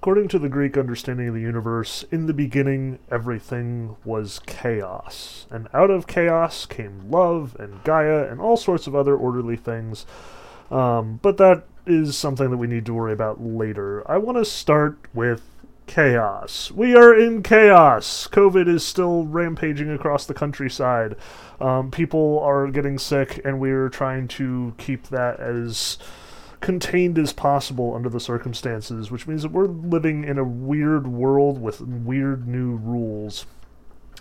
According to the Greek understanding of the universe, in the beginning everything was chaos, and out of chaos came love and Gaia and all sorts of other orderly things. Um, but that is something that we need to worry about later. I want to start with chaos. We are in chaos. COVID is still rampaging across the countryside. Um, people are getting sick, and we're trying to keep that as contained as possible under the circumstances, which means that we're living in a weird world with weird new rules.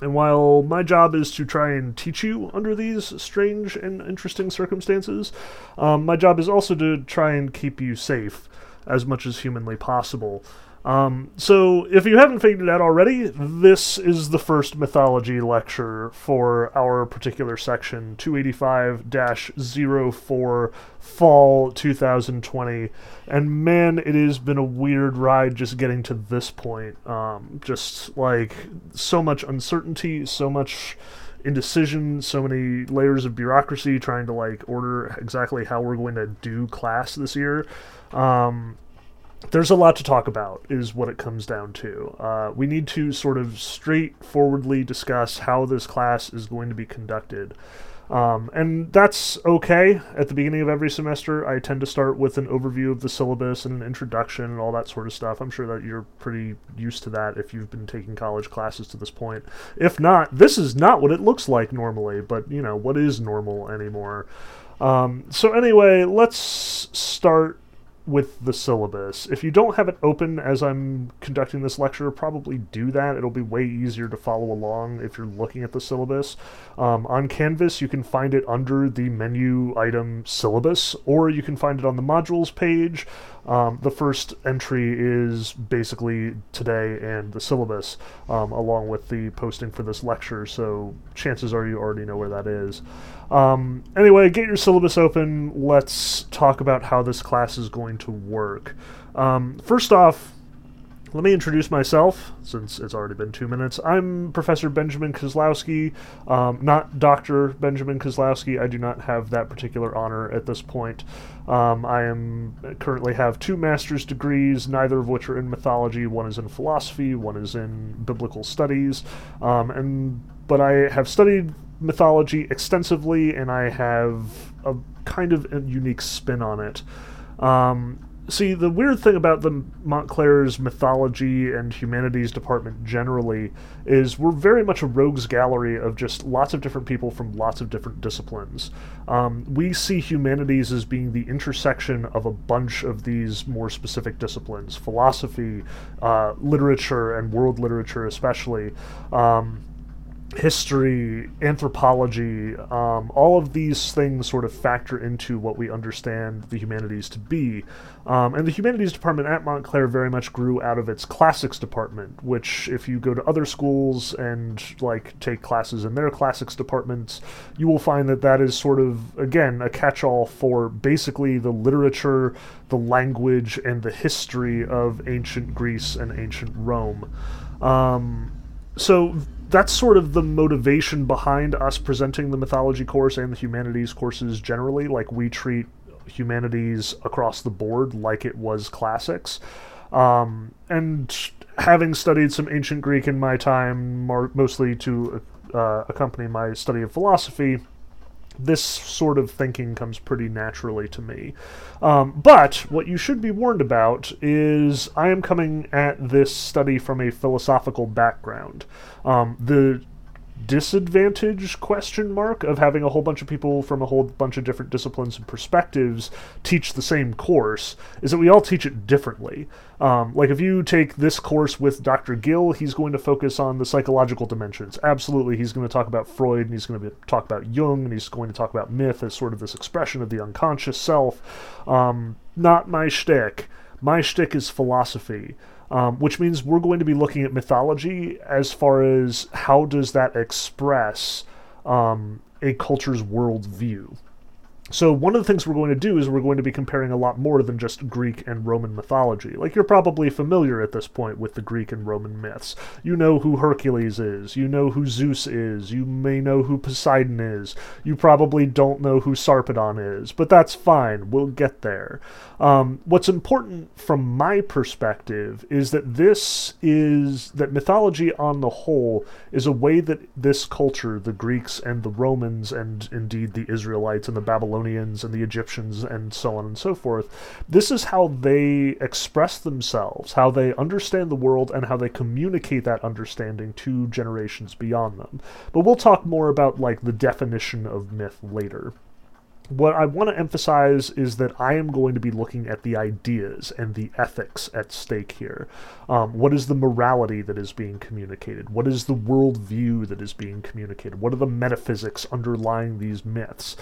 And while my job is to try and teach you under these strange and interesting circumstances, um, my job is also to try and keep you safe as much as humanly possible. Um, so, if you haven't figured it out already, this is the first mythology lecture for our particular section, 285 04 Fall 2020. And man, it has been a weird ride just getting to this point. Um, just like so much uncertainty, so much indecision, so many layers of bureaucracy trying to like order exactly how we're going to do class this year. Um, there's a lot to talk about, is what it comes down to. Uh, we need to sort of straightforwardly discuss how this class is going to be conducted. Um, and that's okay. At the beginning of every semester, I tend to start with an overview of the syllabus and an introduction and all that sort of stuff. I'm sure that you're pretty used to that if you've been taking college classes to this point. If not, this is not what it looks like normally, but you know, what is normal anymore? Um, so, anyway, let's start with the syllabus. If you don't have it open as I'm conducting this lecture, probably do that. It'll be way easier to follow along if you're looking at the syllabus. Um, on Canvas, you can find it under the menu item syllabus, or you can find it on the modules page. Um, the first entry is basically today and the syllabus, um, along with the posting for this lecture, so chances are you already know where that is. Um, anyway, get your syllabus open. Let's talk about how this class is going to work. Um, first off, let me introduce myself, since it's already been two minutes. I'm Professor Benjamin Kozlowski, um, not Dr. Benjamin Kozlowski. I do not have that particular honor at this point. Um, I am currently have two master's degrees, neither of which are in mythology. One is in philosophy, one is in biblical studies, um, and but I have studied mythology extensively, and I have a kind of a unique spin on it. Um, see, the weird thing about the Montclair's mythology and humanities department generally is we're very much a rogues gallery of just lots of different people from lots of different disciplines. Um, we see humanities as being the intersection of a bunch of these more specific disciplines philosophy, uh, literature, and world literature, especially. Um, history, anthropology, um, all of these things sort of factor into what we understand the humanities to be. Um, and the humanities department at Montclair very much grew out of its classics department, which, if you go to other schools and like take classes in their classics departments, you will find that that is sort of again a catch-all for basically the literature, the language, and the history of ancient Greece and ancient Rome. Um, so that's sort of the motivation behind us presenting the mythology course and the humanities courses generally. Like we treat humanities across the board like it was classics. Um, and having studied some ancient Greek in my time, mostly to uh, accompany my study of philosophy, this sort of thinking comes pretty naturally to me. Um, but what you should be warned about is I am coming at this study from a philosophical background. Um, the disadvantage question mark of having a whole bunch of people from a whole bunch of different disciplines and perspectives teach the same course is that we all teach it differently. Um, like if you take this course with Dr. Gill, he's going to focus on the psychological dimensions. Absolutely, he's going to talk about Freud and he's going to be, talk about Jung and he's going to talk about myth as sort of this expression of the unconscious self. Um, not my shtick. My shtick is philosophy um, which means we're going to be looking at mythology as far as how does that express um, a culture's worldview. So, one of the things we're going to do is we're going to be comparing a lot more than just Greek and Roman mythology. Like, you're probably familiar at this point with the Greek and Roman myths. You know who Hercules is, you know who Zeus is, you may know who Poseidon is, you probably don't know who Sarpedon is, but that's fine, we'll get there. Um, what's important from my perspective is that this is, that mythology on the whole is a way that this culture, the Greeks and the Romans, and indeed the Israelites and the Babylonians and the Egyptians and so on and so forth, this is how they express themselves, how they understand the world, and how they communicate that understanding to generations beyond them. But we'll talk more about like the definition of myth later what I want to emphasize is that I am going to be looking at the ideas and the ethics at stake here. Um, what is the morality that is being communicated? What is the worldview that is being communicated? What are the metaphysics underlying these myths?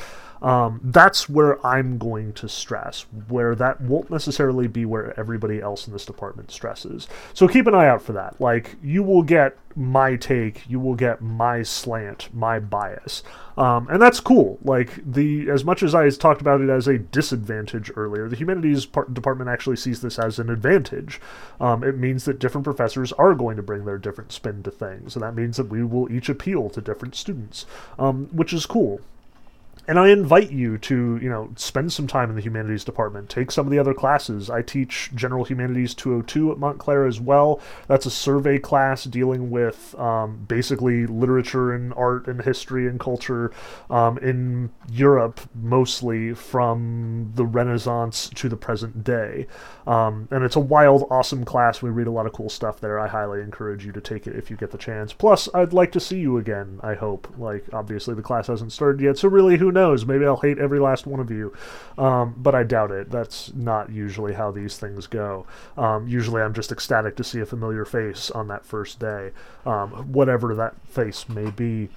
Um, that's where I'm going to stress, where that won't necessarily be where everybody else in this department stresses. So keep an eye out for that. Like, you will get my take, you will get my slant, my bias. Um, and that's cool. Like, the as much as I talked about it as a disadvantage earlier, the humanities part, department actually sees this as an advantage. Um, it means that different professors are going to bring their different spin to things, and that means that we will each appeal to different students, um, which is cool and I invite you to, you know, spend some time in the humanities department. Take some of the other classes. I teach General Humanities 202 at Montclair as well. That's a survey class dealing with um, basically literature and art and history and culture um, in Europe, mostly from the Renaissance to the present day. Um, and it's a wild, awesome class. We read a lot of cool stuff there. I highly encourage you to take it if you get the chance. Plus, I'd like to see you again, I hope. Like, obviously, the class hasn't started yet, so really, who knows? Maybe I'll hate every last one of you. Um, but I doubt it. That's not usually how these things go. Um, usually I'm just ecstatic to see a familiar face on that first day, um, whatever that face may be.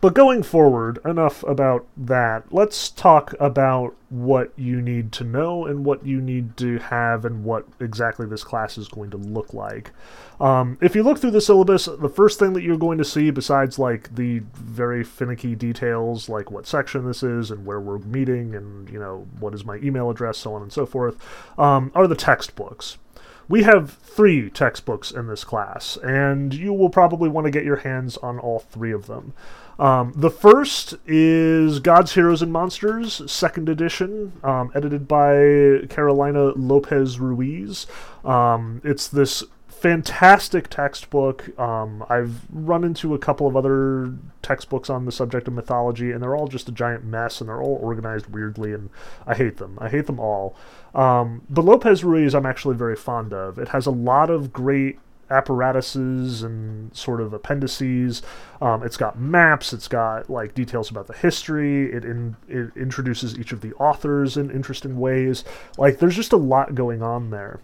But going forward, enough about that. Let's talk about what you need to know and what you need to have and what exactly this class is going to look like. Um, if you look through the syllabus, the first thing that you're going to see, besides like the very finicky details, like what section this is and where we're meeting and you know what is my email address, so on and so forth, um, are the textbooks. We have three textbooks in this class, and you will probably want to get your hands on all three of them. Um, the first is Gods, Heroes, and Monsters, second edition, um, edited by Carolina Lopez Ruiz. Um, it's this fantastic textbook. Um, I've run into a couple of other textbooks on the subject of mythology, and they're all just a giant mess, and they're all organized weirdly, and I hate them. I hate them all. Um, but Lopez Ruiz, I'm actually very fond of. It has a lot of great apparatuses and sort of appendices. Um, it's got maps. It's got like details about the history. It in, it introduces each of the authors in interesting ways. Like there's just a lot going on there.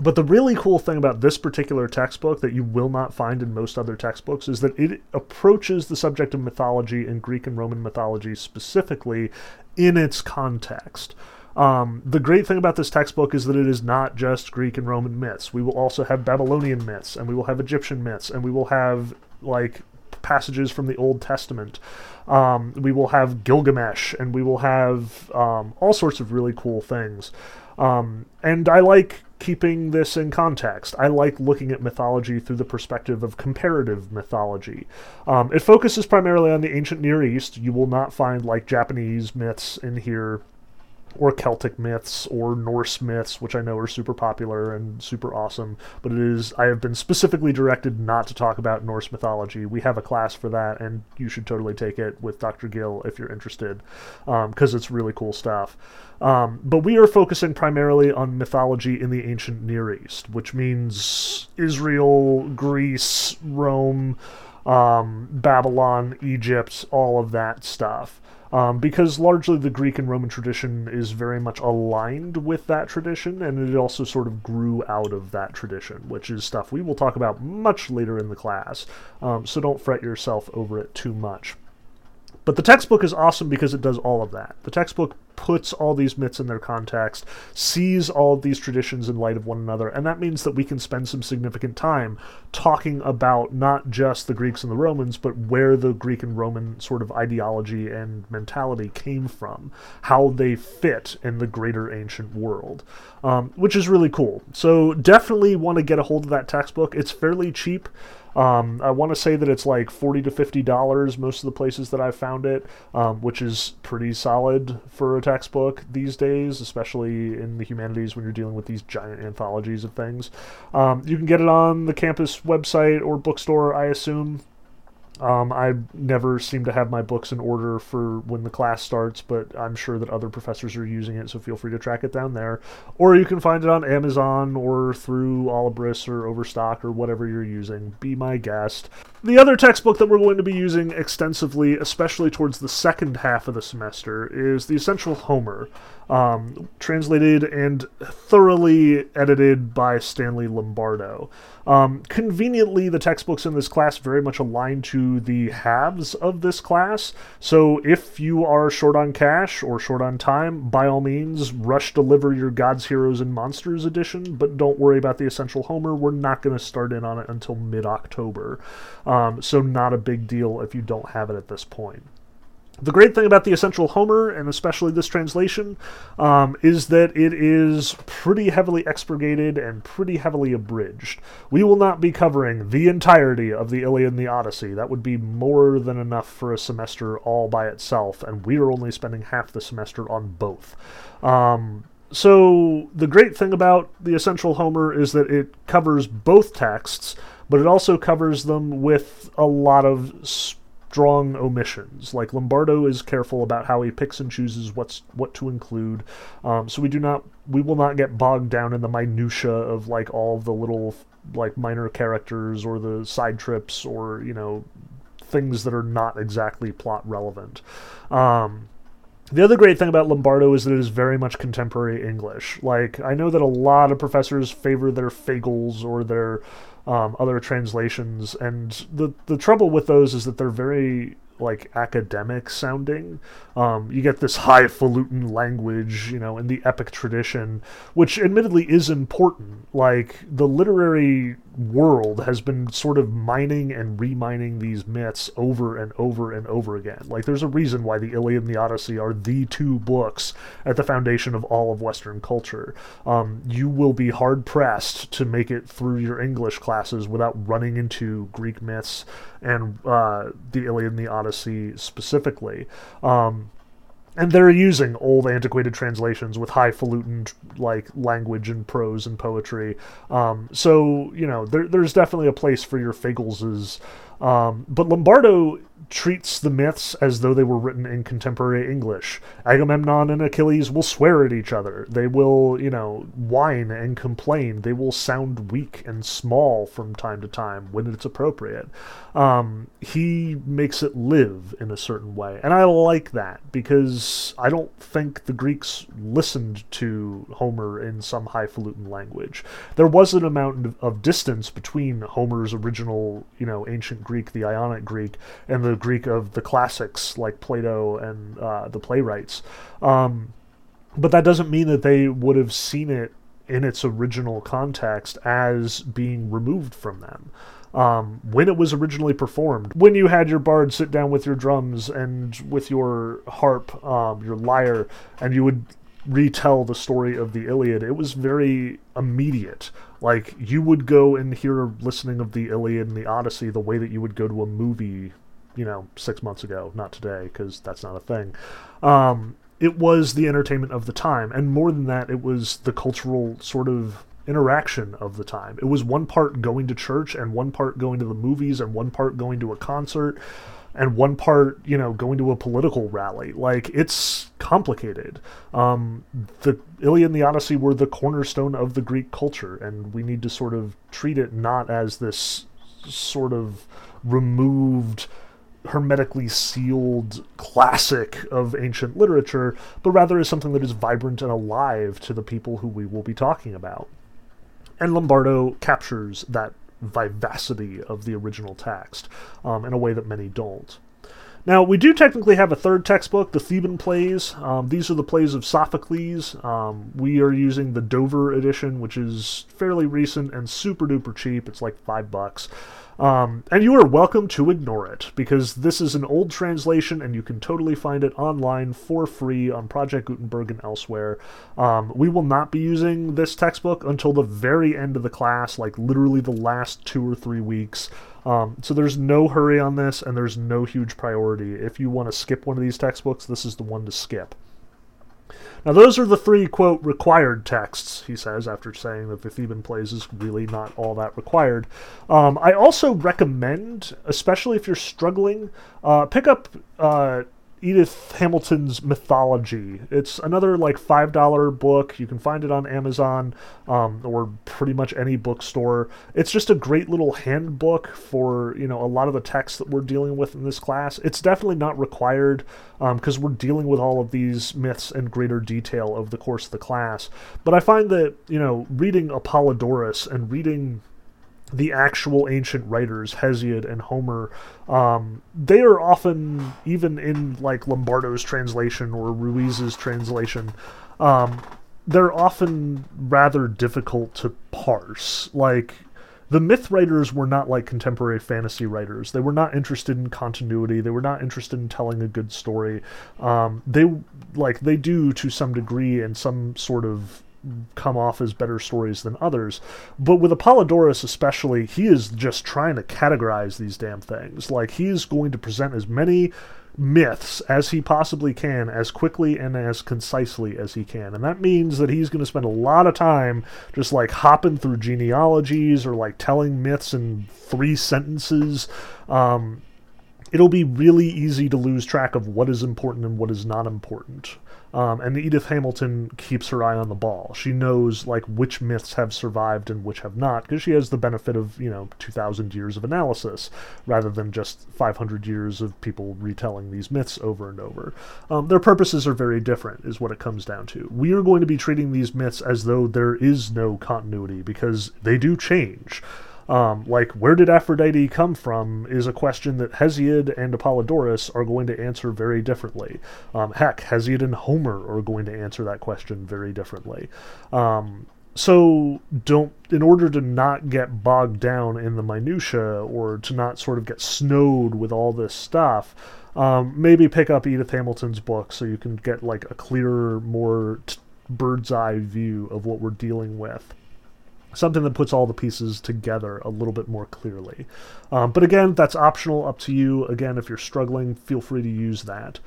But the really cool thing about this particular textbook that you will not find in most other textbooks is that it approaches the subject of mythology and Greek and Roman mythology specifically in its context. Um, the great thing about this textbook is that it is not just Greek and Roman myths. We will also have Babylonian myths, and we will have Egyptian myths, and we will have like passages from the Old Testament. Um, we will have Gilgamesh, and we will have um, all sorts of really cool things. Um, and I like keeping this in context. I like looking at mythology through the perspective of comparative mythology. Um, it focuses primarily on the ancient Near East. You will not find like Japanese myths in here or Celtic myths or Norse myths, which I know are super popular and super awesome. But it is, I have been specifically directed not to talk about Norse mythology. We have a class for that, and you should totally take it with Dr. Gill if you're interested, because um, it's really cool stuff. Um, but we are focusing primarily on mythology in the ancient Near East, which means Israel, Greece, Rome, um, Babylon, Egypt, all of that stuff um, because largely the Greek and Roman tradition is very much aligned with that tradition, and it also sort of grew out of that tradition, which is stuff we will talk about much later in the class. Um, so don't fret yourself over it too much. But the textbook is awesome because it does all of that. The textbook puts all these myths in their context, sees all of these traditions in light of one another, and that means that we can spend some significant time talking about not just the Greeks and the Romans, but where the Greek and Roman sort of ideology and mentality came from, how they fit in the greater ancient world, um, which is really cool. So definitely want to get a hold of that textbook. It's fairly cheap. Um, I want to say that it's like forty to fifty dollars most of the places that I've found it, um, which is pretty solid for a textbook these days, especially in the humanities when you're dealing with these giant anthologies of things. Um, you can get it on the campus website or bookstore, I assume. Um, I never seem to have my books in order for when the class starts, but I'm sure that other professors are using it, so feel free to track it down there. Or you can find it on Amazon or through Alibris or Overstock or whatever you're using. Be my guest. The other textbook that we're going to be using extensively, especially towards the second half of the semester, is The Essential Homer um, translated and thoroughly edited by Stanley Lombardo. Um, conveniently, the textbooks in this class very much align to the halves of this class. So if you are short on cash or short on time, by all means, rush deliver your Gods, Heroes, and Monsters edition, but don't worry about the Essential Homer. We're not going to start in on it until mid October. Um, so, not a big deal if you don't have it at this point. The great thing about the Essential Homer, and especially this translation, um, is that it is pretty heavily expurgated and pretty heavily abridged. We will not be covering the entirety of the Iliad and the Odyssey. That would be more than enough for a semester all by itself, and we are only spending half the semester on both. Um, so, the great thing about the Essential Homer is that it covers both texts, but it also covers them with a lot of strong omissions. Like Lombardo is careful about how he picks and chooses what's what to include. Um, so we do not we will not get bogged down in the minutia of like all of the little like minor characters or the side trips or you know things that are not exactly plot relevant. Um, the other great thing about Lombardo is that it is very much contemporary English. Like, I know that a lot of professors favor their Fagles or their um, other translations, and the the trouble with those is that they're very like academic sounding. Um, you get this highfalutin language, you know, in the epic tradition, which admittedly is important. Like the literary world has been sort of mining and remining these myths over and over and over again. Like there's a reason why the Iliad and the Odyssey are the two books at the foundation of all of Western culture. Um, you will be hard pressed to make it through your English classes without running into Greek myths and uh, the Iliad and the Odyssey specifically. Um, and they're using old antiquated translations with highfalutin like language and prose and poetry. Um, so you know there, there's definitely a place for your Fagleses, um, but Lombardo treats the myths as though they were written in contemporary English. Agamemnon and Achilles will swear at each other. They will, you know, whine and complain. They will sound weak and small from time to time when it's appropriate. Um, he makes it live in a certain way. And I like that because I don't think the Greeks listened to Homer in some highfalutin language. There was an amount of distance between Homer's original, you know, ancient Greek, the Ionic Greek, and the Greek of the classics like Plato and uh, the playwrights. Um, but that doesn't mean that they would have seen it in its original context as being removed from them. Um, when it was originally performed, when you had your bard sit down with your drums and with your harp, um, your lyre, and you would retell the story of the Iliad, it was very immediate. Like you would go and hear listening of the Iliad and the Odyssey the way that you would go to a movie you know, six months ago, not today, because that's not a thing. Um, it was the entertainment of the time, and more than that, it was the cultural sort of interaction of the time. It was one part going to church, and one part going to the movies, and one part going to a concert, and one part, you know, going to a political rally. Like, it's complicated. Um, the Iliad and the Odyssey were the cornerstone of the Greek culture, and we need to sort of treat it not as this sort of removed hermetically sealed classic of ancient literature, but rather as something that is vibrant and alive to the people who we will be talking about. And Lombardo captures that vivacity of the original text um, in a way that many don't. Now, we do technically have a third textbook, the Theban Plays. Um, these are the plays of Sophocles. Um, we are using the Dover edition, which is fairly recent and super duper cheap. It's like five bucks. Um, and you are welcome to ignore it because this is an old translation and you can totally find it online for free on Project Gutenberg and elsewhere. Um, we will not be using this textbook until the very end of the class, like literally the last two or three weeks. Um, so there's no hurry on this and there's no huge priority. If you want to skip one of these textbooks, this is the one to skip. Now, those are the three, quote, required texts, he says, after saying that the Theban plays is really not all that required. Um, I also recommend, especially if you're struggling, uh, pick up uh, Edith Hamilton's Mythology. It's another like five dollar book. You can find it on Amazon um, or pretty much any bookstore. It's just a great little handbook for you know a lot of the texts that we're dealing with in this class. It's definitely not required because um, we're dealing with all of these myths in greater detail over the course of the class. But I find that you know reading Apollodorus and reading the actual ancient writers, Hesiod and Homer, um, they are often, even in like Lombardo's translation or Ruiz's translation, um, they're often rather difficult to parse. Like, the myth writers were not like contemporary fantasy writers. They were not interested in continuity. They were not interested in telling a good story. Um, they like they do to some degree in some sort of come off as better stories than others. But with Apollodorus, especially, he is just trying to categorize these damn things. Like, he's going to present as many myths as he possibly can, as quickly and as concisely as he can. And that means that he's going to spend a lot of time just like hopping through genealogies or like telling myths in three sentences. Um, it'll be really easy to lose track of what is important and what is not important. Um, and Edith Hamilton keeps her eye on the ball. She knows like which myths have survived and which have not, because she has the benefit of you know 2,000 years of analysis rather than just 500 years of people retelling these myths over and over. Um, their purposes are very different, is what it comes down to. We are going to be treating these myths as though there is no continuity because they do change. Um, like, where did Aphrodite come from is a question that Hesiod and Apollodorus are going to answer very differently. Um, heck, Hesiod and Homer are going to answer that question very differently. Um, so don't in order to not get bogged down in the minutia or to not sort of get snowed with all this stuff um, maybe pick up edith hamilton's book so you can get like a clearer more t- bird's eye view of what we're dealing with something that puts all the pieces together a little bit more clearly. Um, but again, that's optional, up to you. Again, if you're struggling, feel free to use that.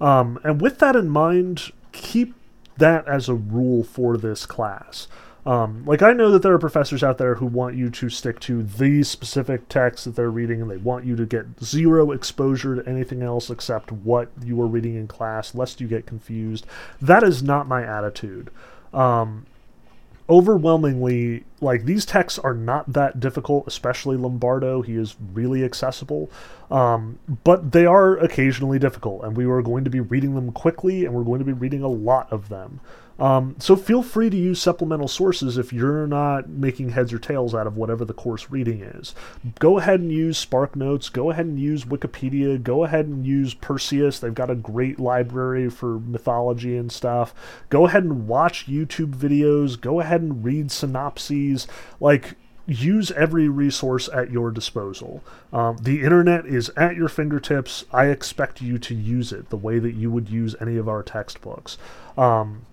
Um, and with that in mind, keep that as a rule for this class. Um, like I know that there are professors out there who want you to stick to the specific texts that they're reading, and they want you to get zero exposure to anything else except what you are reading in class, lest you get confused. That is not my attitude. Um, overwhelmingly like these texts are not that difficult especially lombardo. He is really accessible. Um, but they are occasionally difficult and we are going to be reading them quickly and we're going to be reading a lot of them um, so feel free to use supplemental sources if you're not making heads or tails out of whatever the course reading is. Go ahead and use Spark Notes. Go ahead and use Wikipedia. Go ahead and use Perseus. They've got a great library for mythology and stuff. Go ahead and watch YouTube videos. Go ahead and read synopses. Like, use every resource at your disposal. Um, the internet is at your fingertips. I expect you to use it the way that you would use any of our textbooks. Um,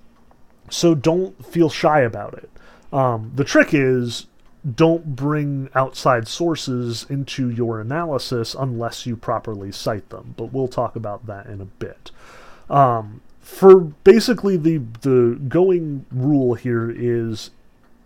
so don't feel shy about it. Um, the trick is don't bring outside sources into your analysis unless you properly cite them. But we'll talk about that in a bit. Um, for basically the the going rule here is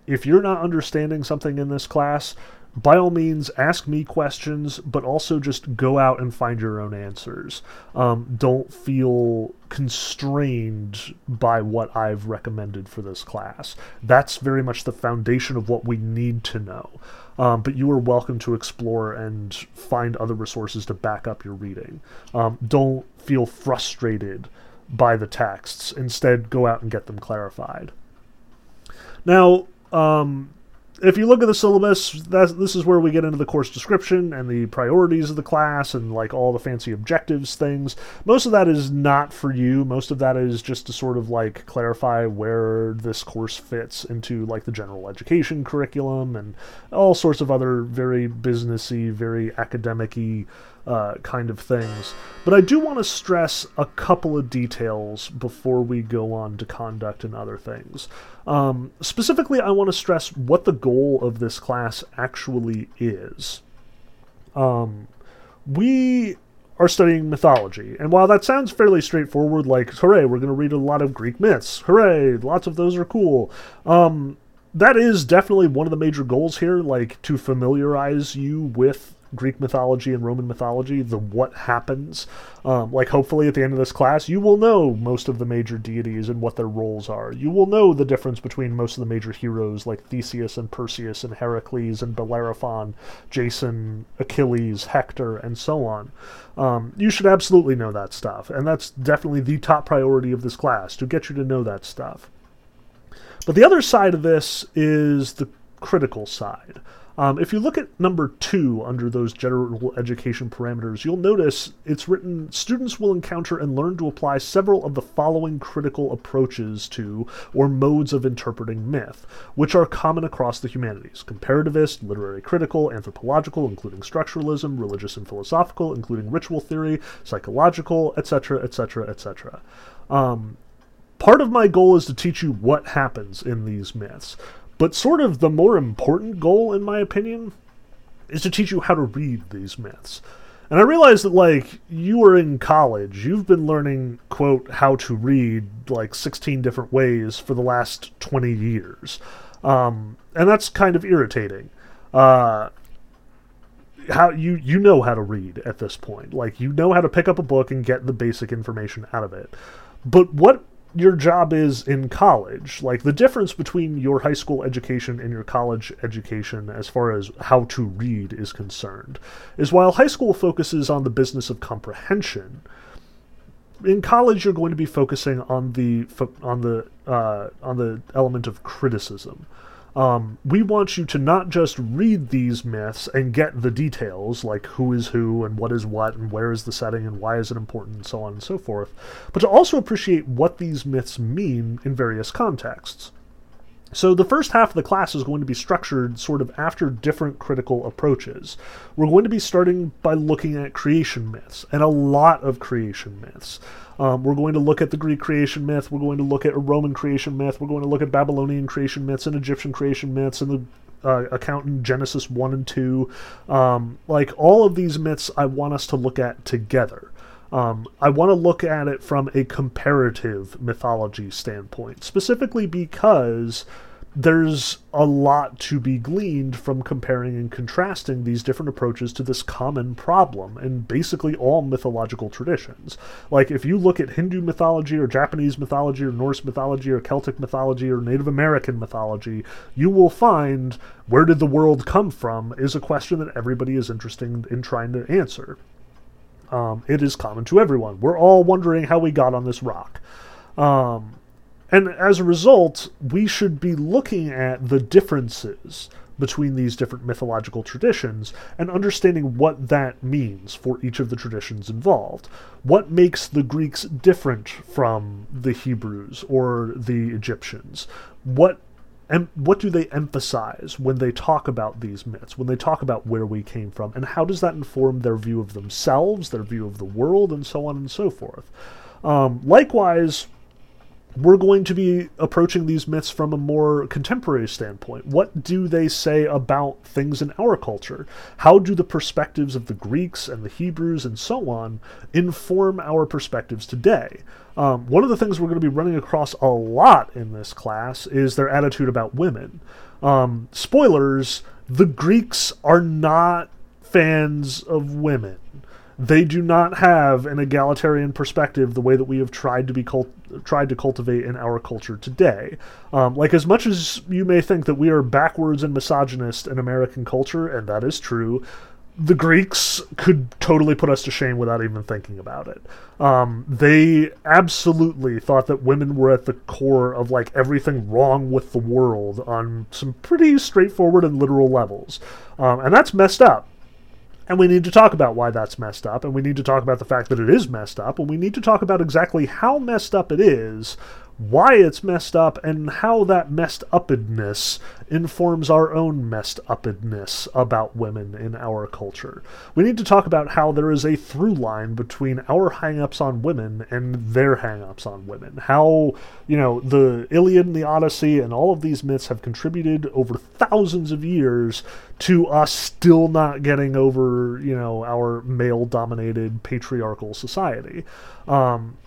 if you're not understanding something in this class, by all means, ask me questions, but also just go out and find your own answers. Um, don't feel constrained by what I've recommended for this class. That's very much the foundation of what we need to know. Um, but you are welcome to explore and find other resources to back up your reading. Um, don't feel frustrated by the texts. Instead, go out and get them clarified. Now, um, if you look at the syllabus, that's, this is where we get into the course description and the priorities of the class and like all the fancy objectives things. Most of that is not for you. Most of that is just to sort of like clarify where this course fits into like the general education curriculum and all sorts of other very businessy, very academicy uh, kind of things. But I do want to stress a couple of details before we go on to conduct and other things. Um, specifically, I want to stress what the goal of this class actually is. Um, we are studying mythology, and while that sounds fairly straightforward, like, hooray, we're going to read a lot of Greek myths, hooray, lots of those are cool. Um, that is definitely one of the major goals here, like to familiarize you with Greek mythology and Roman mythology, the what happens. Um, like, hopefully, at the end of this class, you will know most of the major deities and what their roles are. You will know the difference between most of the major heroes, like Theseus and Perseus and Heracles and Bellerophon, Jason, Achilles, Hector, and so on. Um, you should absolutely know that stuff, and that's definitely the top priority of this class to get you to know that stuff. But the other side of this is the critical side. Um, if you look at number two under those general education parameters, you'll notice it's written students will encounter and learn to apply several of the following critical approaches to or modes of interpreting myth, which are common across the humanities comparativist, literary critical, anthropological, including structuralism, religious and philosophical, including ritual theory, psychological, etc., etc., etc. Part of my goal is to teach you what happens in these myths. But sort of the more important goal, in my opinion, is to teach you how to read these myths. And I realize that, like, you are in college. You've been learning, quote, how to read, like, 16 different ways for the last 20 years. Um, and that's kind of irritating. Uh, how you you know how to read at this point like you know how to pick up a book and get the basic information out of it but what your job is in college. Like the difference between your high school education and your college education, as far as how to read is concerned, is while high school focuses on the business of comprehension. In college, you're going to be focusing on the on the uh, on the element of criticism. Um, we want you to not just read these myths and get the details, like who is who and what is what and where is the setting and why is it important and so on and so forth, but to also appreciate what these myths mean in various contexts. So the first half of the class is going to be structured sort of after different critical approaches. We're going to be starting by looking at creation myths, and a lot of creation myths. Um, we're going to look at the Greek creation myth. We're going to look at a Roman creation myth. We're going to look at Babylonian creation myths and Egyptian creation myths and the uh, account in Genesis 1 and 2. Um, like all of these myths, I want us to look at together. Um, I want to look at it from a comparative mythology standpoint, specifically because there's a lot to be gleaned from comparing and contrasting these different approaches to this common problem in basically all mythological traditions. Like, if you look at Hindu mythology, or Japanese mythology, or Norse mythology, or Celtic mythology, or Native American mythology, you will find where did the world come from is a question that everybody is interested in trying to answer. Um, it is common to everyone. We're all wondering how we got on this rock. Um, and as a result, we should be looking at the differences between these different mythological traditions and understanding what that means for each of the traditions involved. What makes the Greeks different from the Hebrews or the Egyptians? What and what do they emphasize when they talk about these myths, when they talk about where we came from, and how does that inform their view of themselves, their view of the world, and so on and so forth? Um, likewise, we're going to be approaching these myths from a more contemporary standpoint. What do they say about things in our culture? How do the perspectives of the Greeks and the Hebrews and so on inform our perspectives today? Um, one of the things we're going to be running across a lot in this class is their attitude about women. Um, spoilers the Greeks are not fans of women they do not have an egalitarian perspective the way that we have tried to be tried to cultivate in our culture today. Um, like as much as you may think that we are backwards and misogynist in American culture, and that is true, the Greeks could totally put us to shame without even thinking about it. Um, they absolutely thought that women were at the core of like everything wrong with the world on some pretty straightforward and literal levels, um, and that's messed up. And we need to talk about why that's messed up, and we need to talk about the fact that it is messed up, and we need to talk about exactly how messed up it is why it's messed up and how that messed upness informs our own messed upness about women in our culture. We need to talk about how there is a through line between our hangups on women and their hangups on women. How, you know, the Iliad and the Odyssey and all of these myths have contributed over thousands of years to us still not getting over, you know, our male dominated patriarchal society. Um,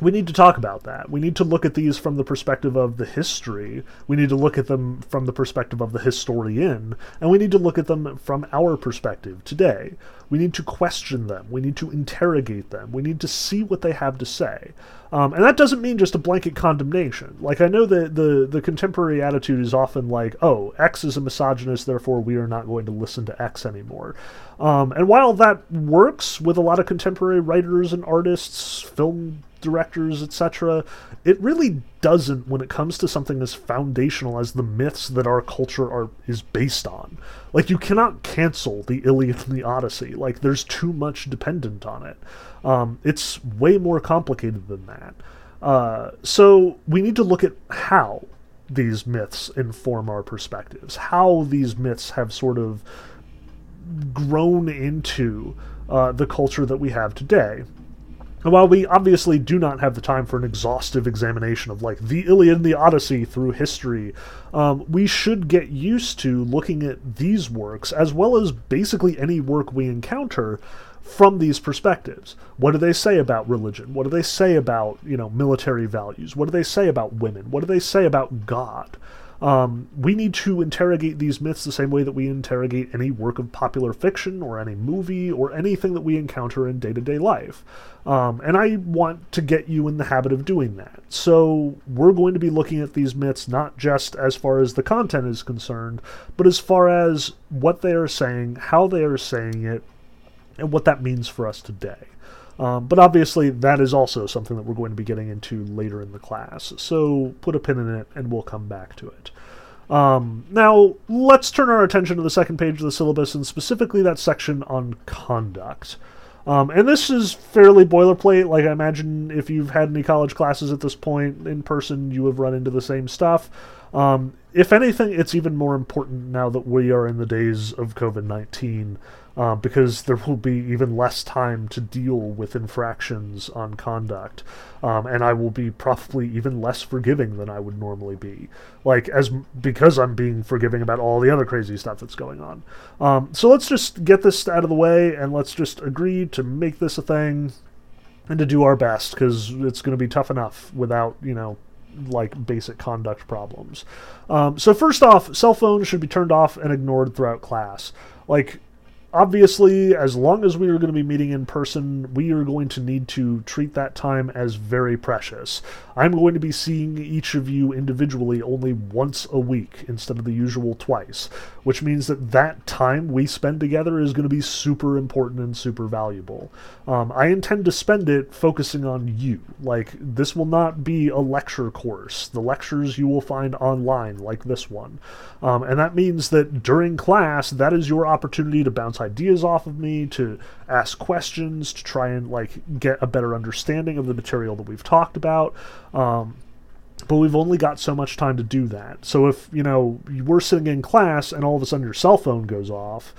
we need to talk about that. We need to look at these from the perspective of the history. We need to look at them from the perspective of the historian, and we need to look at them from our perspective today. We need to question them. We need to interrogate them. We need to see what they have to say. Um, and that doesn't mean just a blanket condemnation. Like, I know that the, the contemporary attitude is often like, oh, X is a misogynist, therefore we are not going to listen to X anymore. Um, and while that works with a lot of contemporary writers and artists, film directors, etc. It really doesn't when it comes to something as foundational as the myths that our culture are is based on. Like you cannot cancel the Iliad and the Odyssey. Like there's too much dependent on it. Um, it's way more complicated than that. Uh, so we need to look at how these myths inform our perspectives, how these myths have sort of grown into uh, the culture that we have today. And while we obviously do not have the time for an exhaustive examination of like the Iliad and the Odyssey through history, um, we should get used to looking at these works as well as basically any work we encounter from these perspectives. What do they say about religion? What do they say about you know military values? What do they say about women? What do they say about God? Um, we need to interrogate these myths the same way that we interrogate any work of popular fiction or any movie or anything that we encounter in day to day life. Um, and I want to get you in the habit of doing that. So we're going to be looking at these myths not just as far as the content is concerned, but as far as what they are saying, how they are saying it, and what that means for us today. Um, but obviously, that is also something that we're going to be getting into later in the class. So put a pin in it, and we'll come back to it. Um, now, let's turn our attention to the second page of the syllabus, and specifically that section on conduct. Um, and this is fairly boilerplate. Like, I imagine if you've had any college classes at this point in person, you have run into the same stuff. Um, if anything, it's even more important now that we are in the days of COVID 19 uh, because there will be even less time to deal with infractions on conduct, um, and I will be probably even less forgiving than I would normally be. Like as because I'm being forgiving about all the other crazy stuff that's going on. Um, so let's just get this out of the way, and let's just agree to make this a thing, and to do our best because it's going to be tough enough without you know like basic conduct problems. Um, so first off, cell phones should be turned off and ignored throughout class. Like obviously, as long as we are going to be meeting in person, we are going to need to treat that time as very precious. I'm going to be seeing each of you individually only once a week instead of the usual twice, which means that that time we spend together is going to be super important and super valuable. Um, I intend to spend it focusing on you. Like, this will not be a lecture course. The lectures you will find online, like this one. Um, and that means that during class, that is your opportunity to bounce ideas off of me, to ask questions, to try and like get a better understanding of the material that we've talked about. Um, but we've only got so much time to do that. So if you know we're sitting in class and all of a sudden your cell phone goes off,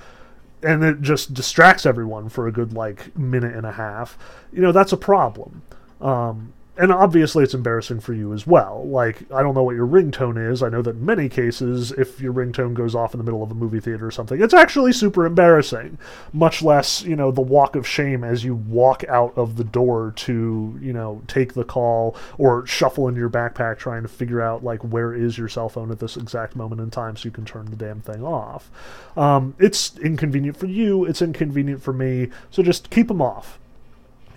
and it just distracts everyone for a good like minute and a half, you know that's a problem. Um, and obviously it's embarrassing for you as well. Like, I don't know what your ringtone is. I know that in many cases, if your ringtone goes off in the middle of a movie theater or something, it's actually super embarrassing. Much less, you know, the walk of shame as you walk out of the door to, you know, take the call or shuffle in your backpack trying to figure out, like, where is your cell phone at this exact moment in time so you can turn the damn thing off. Um, it's inconvenient for you, it's inconvenient for me, so just keep them off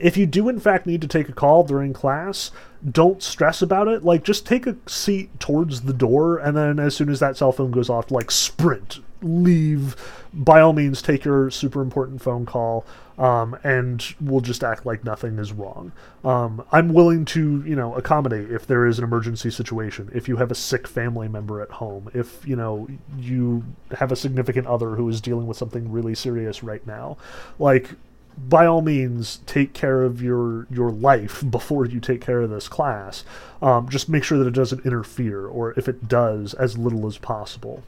if you do in fact need to take a call during class, don't stress about it. Like just take a seat towards the door and then as soon as that cell phone goes off, like sprint, leave by all means, take your super important phone call, um, and we'll just act like nothing is wrong. Um, I'm willing to, you know, accommodate if there is an emergency situation. If you have a sick family member at home, if you know you have a significant other who is dealing with something really serious right now, like by all means take care of your your life before you take care of this class. Um, just make sure that it doesn't interfere, or if it does, as little as possible.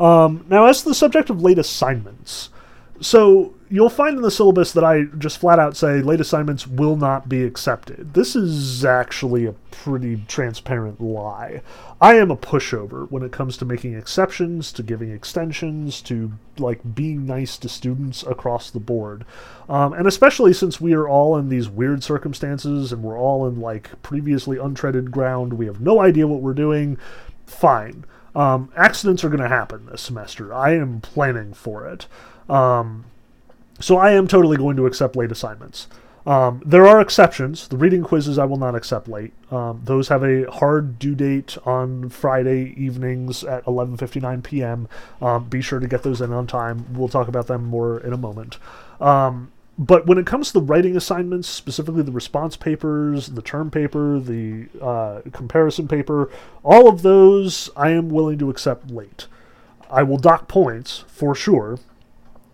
Um, now, as to the subject of late assignments, so you'll find in the syllabus that I just flat out say late assignments will not be accepted. This is actually a pretty transparent lie. I am a pushover when it comes to making exceptions, to giving extensions, to like being nice to students across the board. Um, and especially since we are all in these weird circumstances and we're all in like previously untreaded ground, we have no idea what we're doing. Fine. Um, accidents are going to happen this semester. I am planning for it. Um, so I am totally going to accept late assignments. Um, there are exceptions. The reading quizzes I will not accept late. Um, those have a hard due date on Friday evenings at 11:59 p.m. Um, be sure to get those in on time. We'll talk about them more in a moment. Um, but when it comes to the writing assignments, specifically the response papers, the term paper, the uh, comparison paper, all of those I am willing to accept late. I will dock points for sure,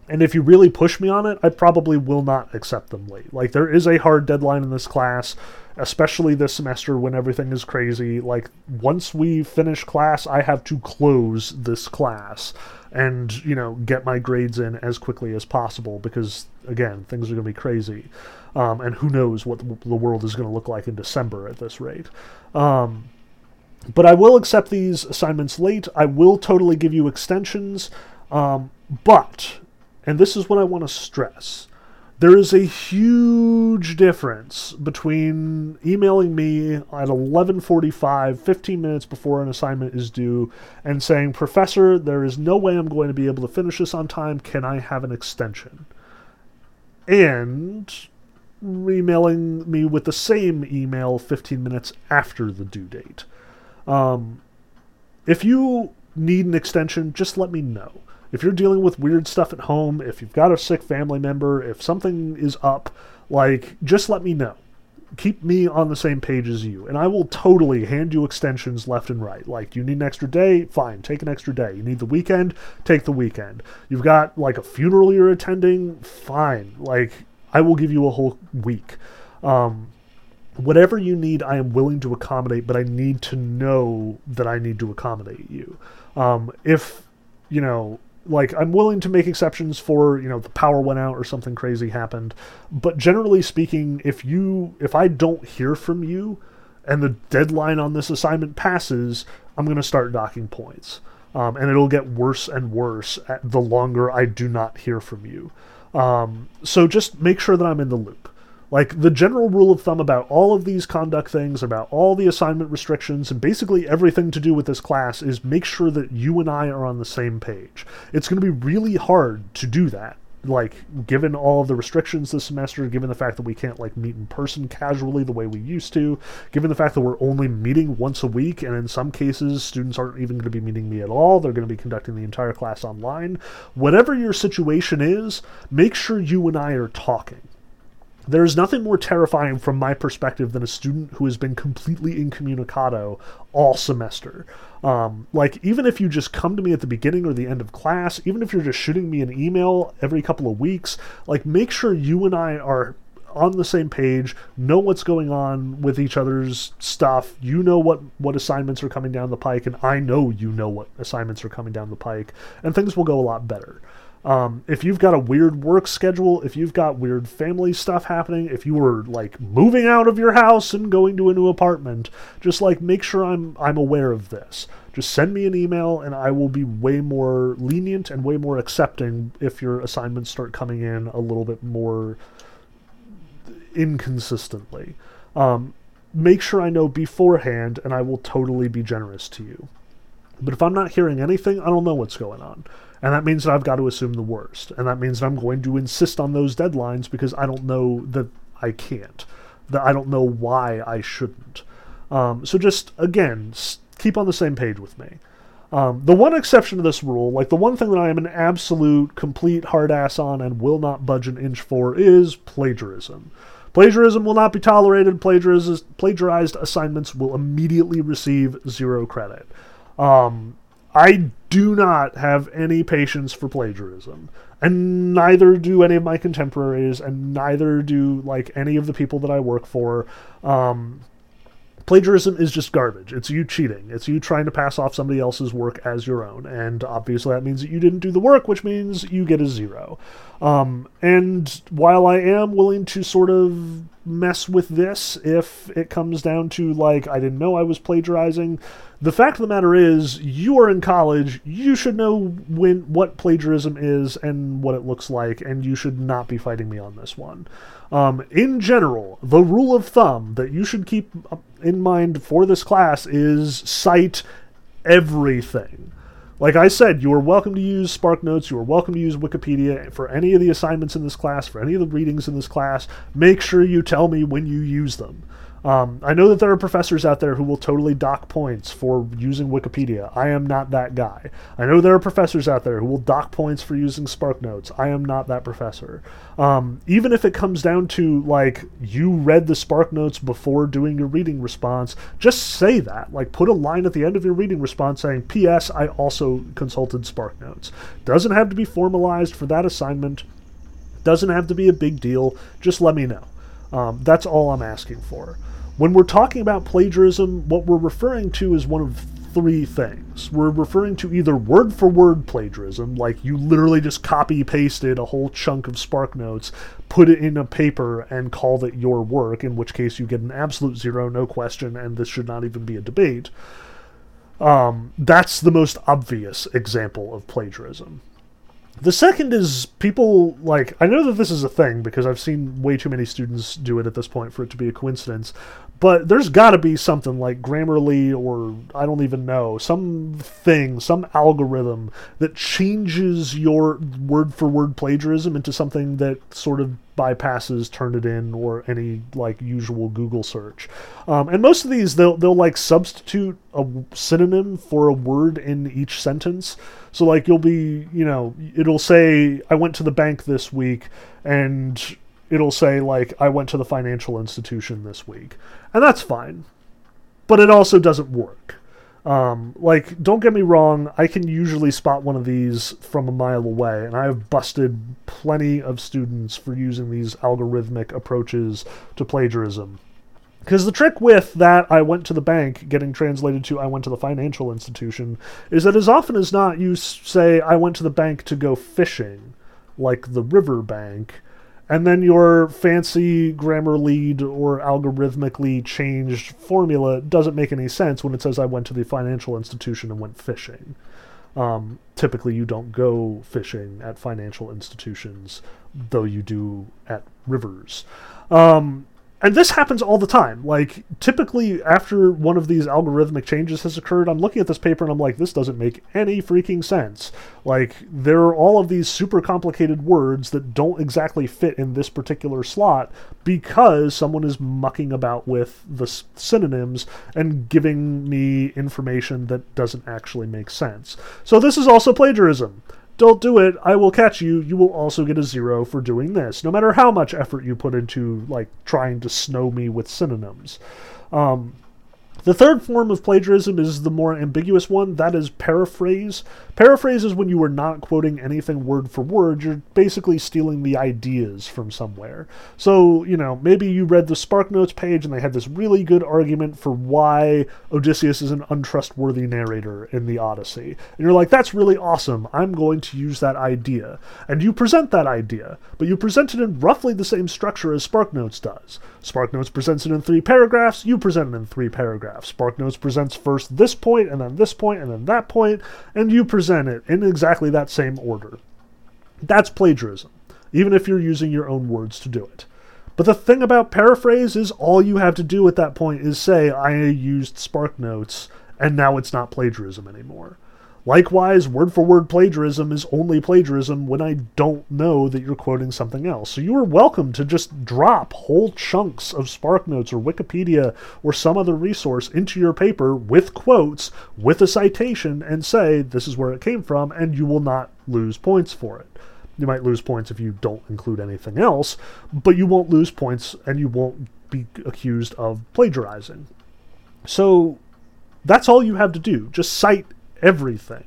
and if you really push me on it, I probably will not accept them late. Like, there is a hard deadline in this class, especially this semester when everything is crazy. Like, once we finish class, I have to close this class and, you know, get my grades in as quickly as possible because, again, things are going to be crazy. Um, and who knows what the world is going to look like in December at this rate. Um, but I will accept these assignments late. I will totally give you extensions. Um, but and this is what I want to stress. There is a huge difference between emailing me at 11:45, 15 minutes before an assignment is due, and saying, "Professor, there is no way I'm going to be able to finish this on time. Can I have an extension?" And emailing me with the same email 15 minutes after the due date. Um, if you need an extension, just let me know if you're dealing with weird stuff at home, if you've got a sick family member, if something is up, like, just let me know. Keep me on the same page as you, and I will totally hand you extensions left and right. Like, you need an extra day? Fine, take an extra day. You need the weekend? Take the weekend. You've got, like, a funeral you're attending? Fine. Like, I will give you a whole week. Um, whatever you need, I am willing to accommodate, but I need to know that I need to accommodate you. Um, if, you know, like I'm willing to make exceptions for you know the power went out or something crazy happened, but generally speaking, if you if I don't hear from you and the deadline on this assignment passes, I'm going to start docking points, um, and it'll get worse and worse the longer I do not hear from you. Um, so just make sure that I'm in the loop. Like the general rule of thumb about all of these conduct things, about all the assignment restrictions, and basically everything to do with this class is make sure that you and I are on the same page. It's going to be really hard to do that like given all of the restrictions this semester given the fact that we can't like meet in person casually the way we used to given the fact that we're only meeting once a week and in some cases students aren't even going to be meeting me at all they're going to be conducting the entire class online whatever your situation is make sure you and i are talking there is nothing more terrifying from my perspective than a student who has been completely incommunicado all semester. Um, like, even if you just come to me at the beginning or the end of class, even if you're just shooting me an email every couple of weeks, like, make sure you and I are on the same page, know what's going on with each other's stuff. You know what what assignments are coming down the pike, and I know you know what assignments are coming down the pike, and things will go a lot better. Um, if you've got a weird work schedule, if you've got weird family stuff happening, if you were like moving out of your house and going to a new apartment, just like make sure I'm I'm aware of this. Just send me an email and I will be way more lenient and way more accepting if your assignments start coming in a little bit more inconsistently. Um, make sure I know beforehand and I will totally be generous to you. But if I'm not hearing anything, I don't know what's going on. And that means that I've got to assume the worst. And that means that I'm going to insist on those deadlines because I don't know that I can't. That I don't know why I shouldn't. Um, so just, again, keep on the same page with me. Um, the one exception to this rule, like the one thing that I am an absolute complete hard ass on and will not budge an inch for, is plagiarism. Plagiarism will not be tolerated. plagiarized assignments will immediately receive zero credit. Um, I do not have any patience for plagiarism, and neither do any of my contemporaries, and neither do like any of the people that I work for. Um, plagiarism is just garbage. It's you cheating. It's you trying to pass off somebody else's work as your own. And obviously, that means that you didn't do the work, which means you get a zero. Um, and while I am willing to sort of mess with this if it comes down to, like, I didn't know I was plagiarizing, the fact of the matter is, you are in college. You should know when what plagiarism is and what it looks like, and you should not be fighting me on this one. Um, in general, the rule of thumb that you should keep in mind for this class is cite everything. Like I said, you are welcome to use SparkNotes, you are welcome to use Wikipedia for any of the assignments in this class, for any of the readings in this class. Make sure you tell me when you use them. Um, I know that there are professors out there who will totally dock points for using Wikipedia. I am not that guy. I know there are professors out there who will dock points for using SparkNotes. I am not that professor. Um, even if it comes down to like you read the SparkNotes before doing your reading response, just say that. Like put a line at the end of your reading response saying, "P.S. I also consulted SparkNotes." Doesn't have to be formalized for that assignment. Doesn't have to be a big deal. Just let me know. Um, that's all I'm asking for. When we're talking about plagiarism, what we're referring to is one of three things. We're referring to either word for word plagiarism, like you literally just copy pasted a whole chunk of SparkNotes, put it in a paper, and called it your work, in which case you get an absolute zero, no question, and this should not even be a debate. Um, that's the most obvious example of plagiarism. The second is people like I know that this is a thing because I've seen way too many students do it at this point for it to be a coincidence. But there's got to be something like Grammarly or I don't even know, some thing, some algorithm that changes your word for word plagiarism into something that sort of bypasses Turnitin or any like usual Google search. Um, and most of these they'll they'll like substitute a synonym for a word in each sentence. So like you'll be, you know, it'll say I went to the bank this week and it'll say like I went to the financial institution this week, and that's fine. But it also doesn't work. Um, like, don't get me wrong, I can usually spot one of these from a mile away, and I have busted plenty of students for using these algorithmic approaches to plagiarism. Because the trick with that I went to the bank getting translated to I went to the financial institution is that as often as not you say I went to the bank to go fishing, like the river bank, and then your fancy Grammarly or algorithmically changed formula doesn't make any sense when it says I went to the financial institution and went fishing. Um, typically, you don't go fishing at financial institutions, though you do at rivers. Um, and this happens all the time. Like, typically, after one of these algorithmic changes has occurred, I'm looking at this paper and I'm like, this doesn't make any freaking sense. Like, there are all of these super complicated words that don't exactly fit in this particular slot because someone is mucking about with the synonyms and giving me information that doesn't actually make sense. So, this is also plagiarism. Don't do it. I will catch you. You will also get a zero for doing this, no matter how much effort you put into like trying to snow me with synonyms. Um, the third form of plagiarism is the more ambiguous one. That is paraphrase. Paraphrase is when you are not quoting anything word for word. You're basically stealing the ideas from somewhere. So, you know, maybe you read the SparkNotes page and they had this really good argument for why Odysseus is an untrustworthy narrator in the Odyssey. And you're like, that's really awesome. I'm going to use that idea. And you present that idea, but you present it in roughly the same structure as SparkNotes does. SparkNotes presents it in three paragraphs, you present it in three paragraphs. SparkNotes presents first this point, and then this point, and then that point, and you present it in exactly that same order. That's plagiarism, even if you're using your own words to do it. But the thing about paraphrase is all you have to do at that point is say, I used SparkNotes, and now it's not plagiarism anymore. Likewise, word for word plagiarism is only plagiarism when I don't know that you're quoting something else. So you are welcome to just drop whole chunks of SparkNotes or Wikipedia or some other resource into your paper with quotes, with a citation, and say this is where it came from, and you will not lose points for it. You might lose points if you don't include anything else, but you won't lose points and you won't be accused of plagiarizing. So that's all you have to do. Just cite everything.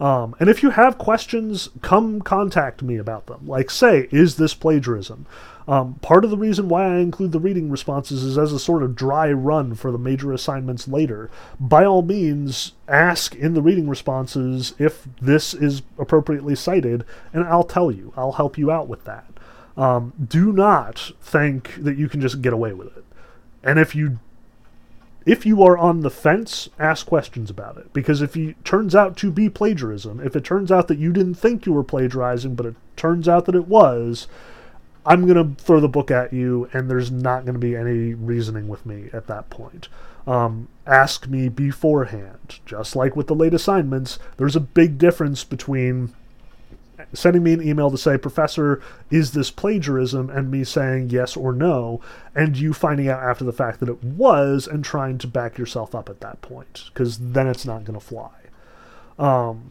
Um, and if you have questions, come contact me about them. Like, say, is this plagiarism? Um, part of the reason why I include the reading responses is as a sort of dry run for the major assignments later. By all means, ask in the reading responses if this is appropriately cited, and I'll tell you. I'll help you out with that. Um, do not think that you can just get away with it. And if you if you are on the fence, ask questions about it. Because if it turns out to be plagiarism, if it turns out that you didn't think you were plagiarizing, but it turns out that it was, I'm going to throw the book at you, and there's not going to be any reasoning with me at that point. Um, ask me beforehand. Just like with the late assignments, there's a big difference between sending me an email to say, Professor, is this plagiarism? And me saying yes or no, and you finding out after the fact that it was and trying to back yourself up at that point, because then it's not going to fly. Um,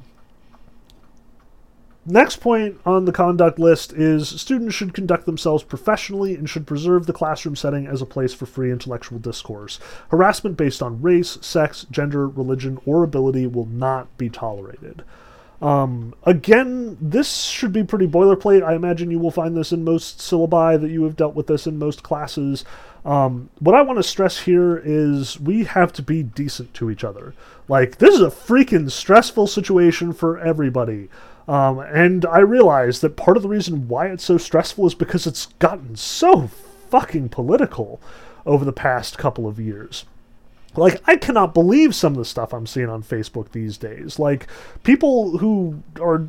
next point on the conduct list is students should conduct themselves professionally and should preserve the classroom setting as a place for free intellectual discourse. Harassment based on race, sex, gender, religion, or ability will not be tolerated. Um, again, this should be pretty boilerplate. I imagine you will find this in most syllabi that you have dealt with this in most classes. Um, what I want to stress here is we have to be decent to each other. Like, this is a freaking stressful situation for everybody. Um, and I realize that part of the reason why it's so stressful is because it's gotten so fucking political over the past couple of years. Like, I cannot believe some of the stuff I'm seeing on Facebook these days. Like, people who are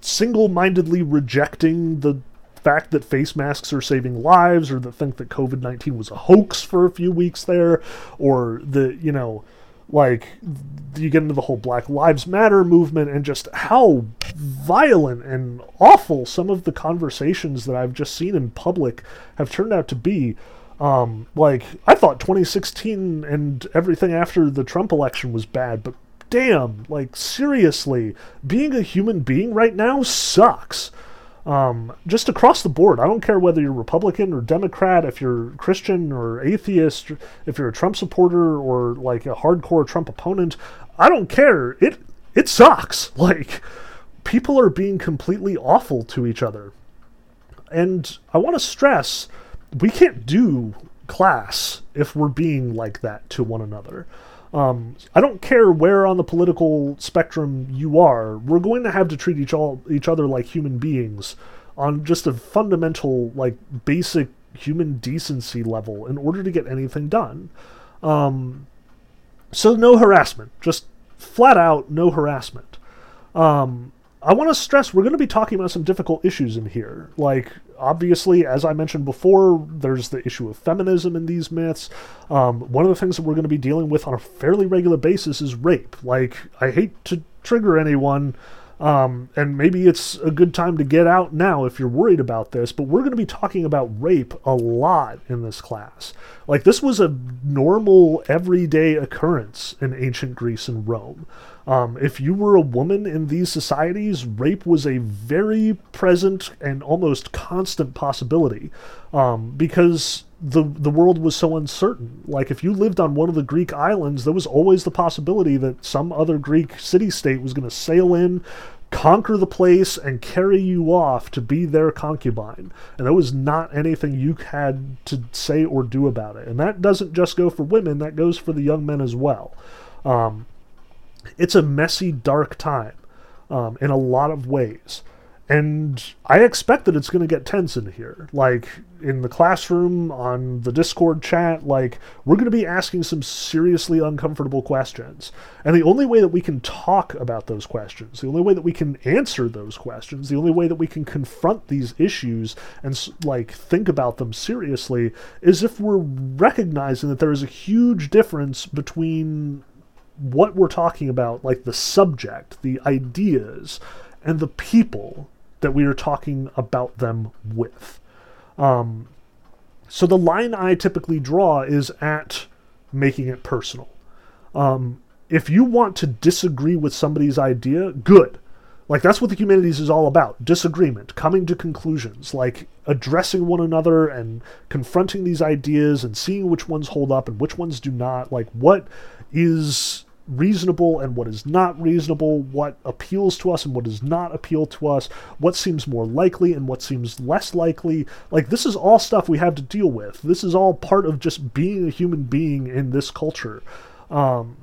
single mindedly rejecting the fact that face masks are saving lives, or that think that COVID 19 was a hoax for a few weeks there, or the, you know, like, you get into the whole Black Lives Matter movement and just how violent and awful some of the conversations that I've just seen in public have turned out to be. Um, like I thought 2016 and everything after the Trump election was bad, but damn, like seriously, being a human being right now sucks. Um, just across the board. I don't care whether you're Republican or Democrat, if you're Christian or atheist, if you're a Trump supporter or like a hardcore Trump opponent. I don't care. It it sucks. Like people are being completely awful to each other. And I want to stress we can't do class if we're being like that to one another. Um, I don't care where on the political spectrum you are. We're going to have to treat each all each other like human beings on just a fundamental, like basic human decency level in order to get anything done. Um, so no harassment, just flat out no harassment. Um, I want to stress we're going to be talking about some difficult issues in here. Like, obviously, as I mentioned before, there's the issue of feminism in these myths. Um, one of the things that we're going to be dealing with on a fairly regular basis is rape. Like, I hate to trigger anyone, um, and maybe it's a good time to get out now if you're worried about this, but we're going to be talking about rape a lot in this class. Like, this was a normal, everyday occurrence in ancient Greece and Rome. Um, if you were a woman in these societies, rape was a very present and almost constant possibility um, because the the world was so uncertain. Like if you lived on one of the Greek islands, there was always the possibility that some other Greek city state was going to sail in, conquer the place, and carry you off to be their concubine. And there was not anything you had to say or do about it. And that doesn't just go for women; that goes for the young men as well. Um, it's a messy, dark time um, in a lot of ways. And I expect that it's going to get tense in here. Like in the classroom, on the Discord chat, like we're going to be asking some seriously uncomfortable questions. And the only way that we can talk about those questions, the only way that we can answer those questions, the only way that we can confront these issues and like think about them seriously is if we're recognizing that there is a huge difference between what we're talking about, like the subject, the ideas, and the people that we are talking about them with. Um, so the line I typically draw is at making it personal. Um, if you want to disagree with somebody's idea, good. Like that's what the humanities is all about disagreement, coming to conclusions, like addressing one another and confronting these ideas and seeing which ones hold up and which ones do not. Like what is reasonable and what is not reasonable, what appeals to us and what does not appeal to us, what seems more likely and what seems less likely. Like, this is all stuff we have to deal with. This is all part of just being a human being in this culture. Um,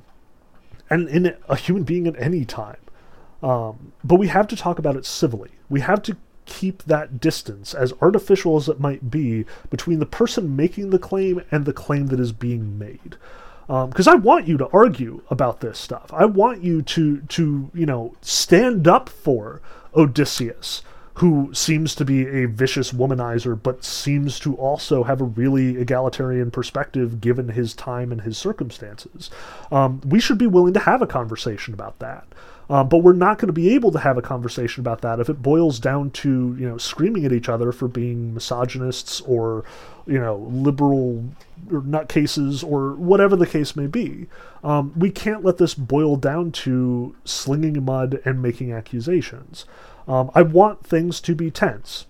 and in a human being at any time. Um, but we have to talk about it civilly. We have to keep that distance, as artificial as it might be, between the person making the claim and the claim that is being made because um, I want you to argue about this stuff. I want you to to you know stand up for Odysseus, who seems to be a vicious womanizer, but seems to also have a really egalitarian perspective given his time and his circumstances. Um, we should be willing to have a conversation about that. Um, but we're not going to be able to have a conversation about that if it boils down to you know screaming at each other for being misogynists or you know liberal or nutcases or whatever the case may be. Um, we can't let this boil down to slinging mud and making accusations. Um, I want things to be tense.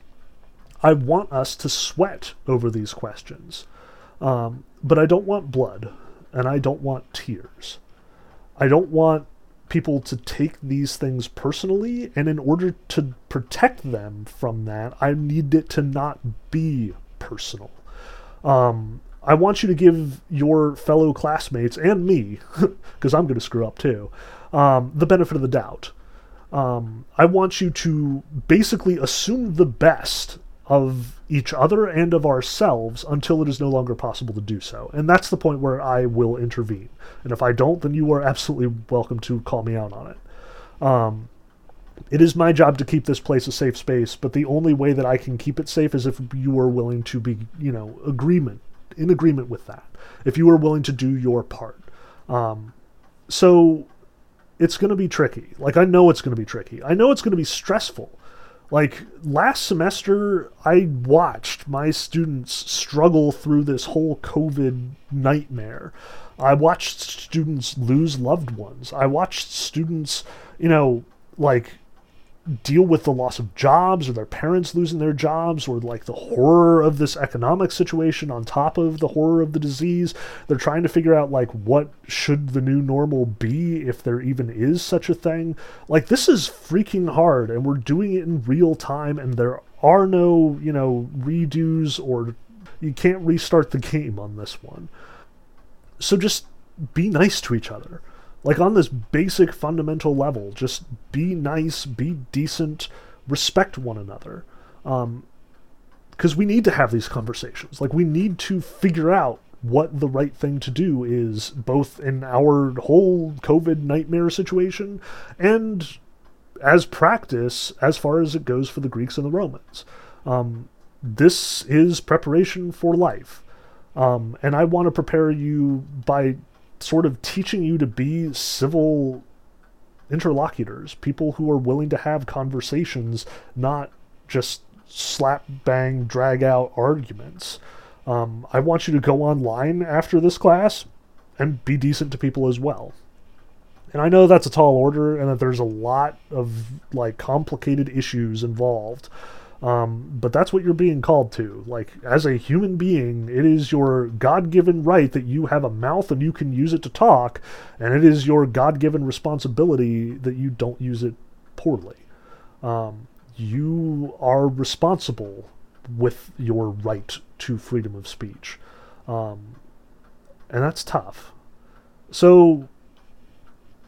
I want us to sweat over these questions. Um, but I don't want blood and I don't want tears. I don't want people to take these things personally, and in order to protect them from that, I need it to not be personal. Um, I want you to give your fellow classmates and me, because I'm going to screw up too, um, the benefit of the doubt. Um, I want you to basically assume the best of each other and of ourselves until it is no longer possible to do so. And that's the point where I will intervene. And if I don't, then you are absolutely welcome to call me out on it. Um, it is my job to keep this place a safe space, but the only way that I can keep it safe is if you are willing to be, you know, agreement in agreement with that. If you are willing to do your part. Um, so it's going to be tricky. Like I know it's going to be tricky. I know it's going to be stressful. Like last semester, I watched my students struggle through this whole COVID nightmare. I watched students lose loved ones. I watched students, you know, like deal with the loss of jobs or their parents losing their jobs or like the horror of this economic situation on top of the horror of the disease. They're trying to figure out like what should the new normal be if there even is such a thing. Like this is freaking hard and we're doing it in real time and there are no you know redos or you can't restart the game on this one. So just be nice to each other like on this basic fundamental level, just be nice, be decent, respect one another. Um, because we need to have these conversations. Like we need to figure out what the right thing to do is, both in our whole COVID nightmare situation and as practice as far as it goes for the Greeks and the Romans. Um, this is preparation for life. Um, and I want to prepare you by sort of teaching you to be civil interlocutors, people who are willing to have conversations, not just slap bang drag out arguments. Um, I want you to go online after this class and be decent to people as well. And I know that's a tall order and that there's a lot of like complicated issues involved. Um, but that's what you're being called to. Like, as a human being, it is your God given right that you have a mouth and you can use it to talk, and it is your God given responsibility that you don't use it poorly. Um, you are responsible with your right to freedom of speech. Um, and that's tough. So,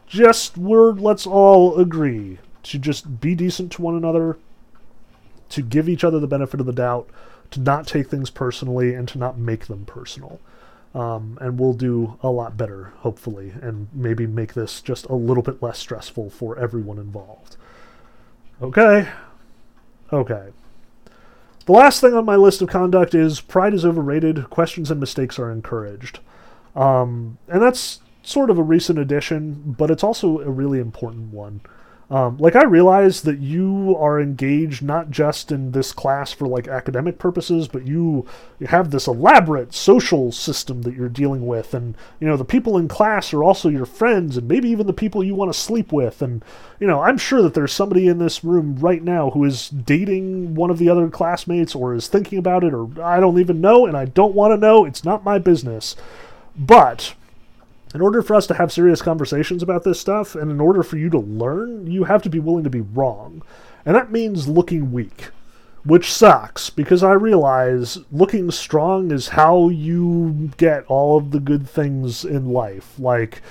just we're, let's all agree to just be decent to one another, to give each other the benefit of the doubt, to not take things personally, and to not make them personal. Um, and we'll do a lot better, hopefully, and maybe make this just a little bit less stressful for everyone involved. Okay. Okay. The last thing on my list of conduct is pride is overrated, questions and mistakes are encouraged. Um, and that's sort of a recent addition, but it's also a really important one. Um, like I realize that you are engaged not just in this class for like academic purposes, but you, you have this elaborate social system that you're dealing with, and you know the people in class are also your friends, and maybe even the people you want to sleep with, and you know I'm sure that there's somebody in this room right now who is dating one of the other classmates or is thinking about it, or I don't even know, and I don't want to know. It's not my business, but in order for us to have serious conversations about this stuff, and in order for you to learn, you have to be willing to be wrong. And that means looking weak. Which sucks, because I realize looking strong is how you get all of the good things in life. Like,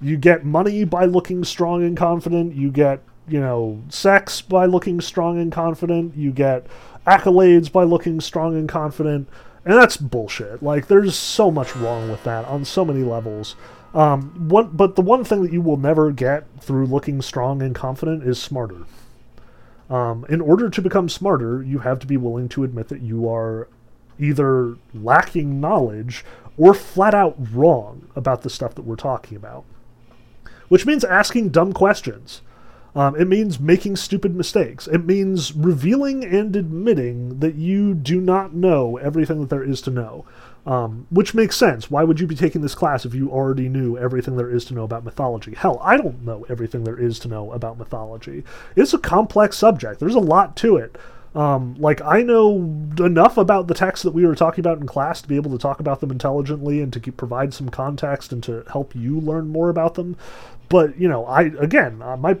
you get money by looking strong and confident, you get, you know, sex by looking strong and confident, you get accolades by looking strong and confident, and that's bullshit. Like, there's so much wrong with that on so many levels. Um, one, but the one thing that you will never get through looking strong and confident is smarter. Um, in order to become smarter, you have to be willing to admit that you are either lacking knowledge or flat out wrong about the stuff that we're talking about. Which means asking dumb questions. Um, it means making stupid mistakes. It means revealing and admitting that you do not know everything that there is to know. Um, which makes sense. Why would you be taking this class if you already knew everything there is to know about mythology? Hell, I don't know everything there is to know about mythology. It's a complex subject. There's a lot to it. Um, like I know enough about the texts that we were talking about in class to be able to talk about them intelligently and to keep, provide some context and to help you learn more about them. But you know, I again, uh, my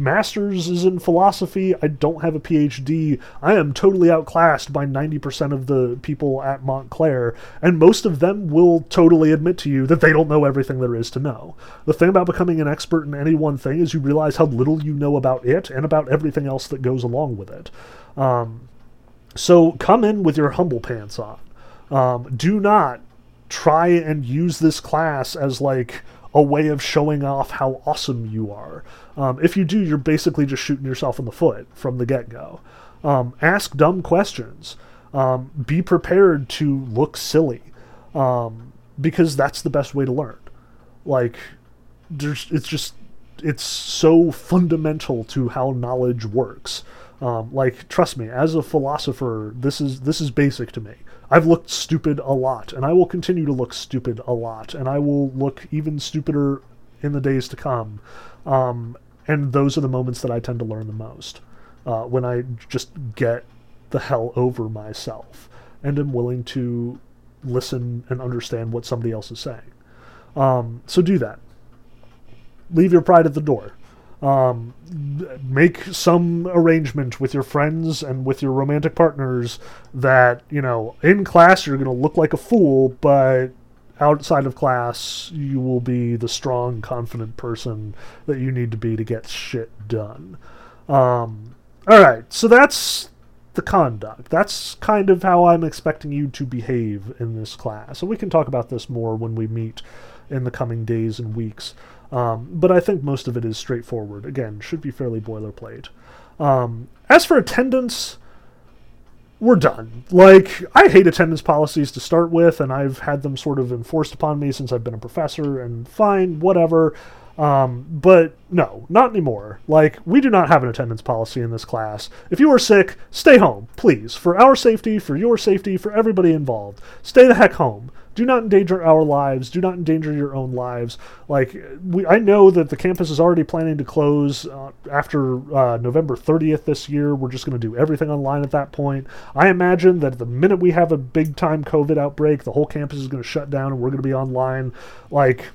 master's is in philosophy. I don't have a PhD. I am totally outclassed by 90% of the people at Montclair, and most of them will totally admit to you that they don't know everything there is to know. The thing about becoming an expert in any one thing is you realize how little you know about it and about everything else that goes along with it. Um, so come in with your humble pants on. Um, do not try and use this class as like a way of showing off how awesome you are. Um, if you do, you're basically just shooting yourself in the foot from the get go. Um, ask dumb questions. Um, be prepared to look silly, um, because that's the best way to learn. Like, there's, it's just, it's so fundamental to how knowledge works. Um, like, trust me, as a philosopher, this is this is basic to me. I've looked stupid a lot, and I will continue to look stupid a lot, and I will look even stupider in the days to come. Um, and those are the moments that I tend to learn the most uh, when I just get the hell over myself and am willing to listen and understand what somebody else is saying. Um, so do that. Leave your pride at the door. Um, make some arrangement with your friends and with your romantic partners that, you know, in class you're going to look like a fool, but outside of class you will be the strong, confident person that you need to be to get shit done. Um, all right, so that's the conduct. That's kind of how I'm expecting you to behave in this class. And we can talk about this more when we meet in the coming days and weeks. Um, but I think most of it is straightforward. Again, should be fairly boilerplate. Um, as for attendance, we're done. Like, I hate attendance policies to start with, and I've had them sort of enforced upon me since I've been a professor, and fine, whatever. Um, but no, not anymore. Like, we do not have an attendance policy in this class. If you are sick, stay home, please. For our safety, for your safety, for everybody involved. Stay the heck home do not endanger our lives. Do not endanger your own lives. Like we, I know that the campus is already planning to close uh, after uh, November 30th this year. We're just going to do everything online at that point. I imagine that the minute we have a big time COVID outbreak, the whole campus is going to shut down and we're going to be online. Like,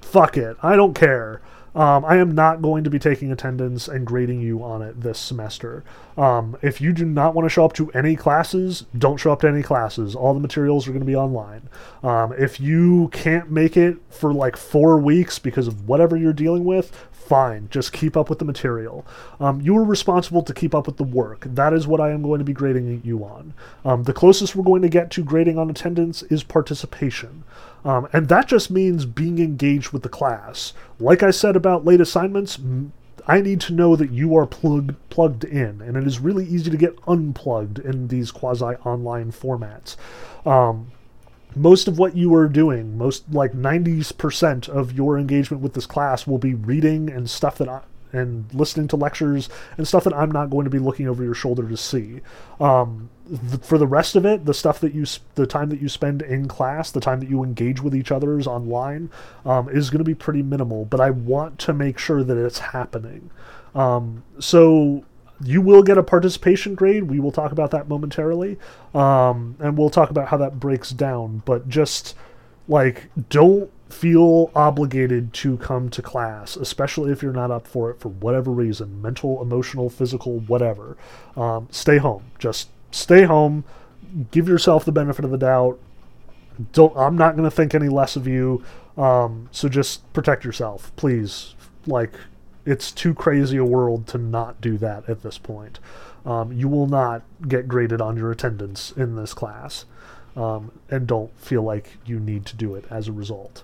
fuck it. I don't care. Um, I am not going to be taking attendance and grading you on it this semester. Um, if you do not want to show up to any classes, don't show up to any classes. All the materials are going to be online. Um, if you can't make it for like four weeks because of whatever you're dealing with, fine. Just keep up with the material. Um, you are responsible to keep up with the work. That is what I am going to be grading you on. Um, the closest we're going to get to grading on attendance is participation. Um, and that just means being engaged with the class. Like I said about late assignments, I need to know that you are plug, plugged in, and it is really easy to get unplugged in these quasi online formats. Um, most of what you are doing, most like 90% of your engagement with this class will be reading and stuff that I, and listening to lectures and stuff that I'm not going to be looking over your shoulder to see. Um, th- for the rest of it, the stuff that you, sp- the time that you spend in class, the time that you engage with each other's online, um, is going to be pretty minimal. But I want to make sure that it's happening. Um, so you will get a participation grade. We will talk about that momentarily, um, and we'll talk about how that breaks down. But just like don't feel obligated to come to class, especially if you're not up for it for whatever reason mental, emotional, physical, whatever. Um, stay home. Just stay home. Give yourself the benefit of the doubt. Don't. I'm not going to think any less of you. Um, so just protect yourself, please. Like, it's too crazy a world to not do that at this point. Um, you will not get graded on your attendance in this class, um, and don't feel like you need to do it as a result.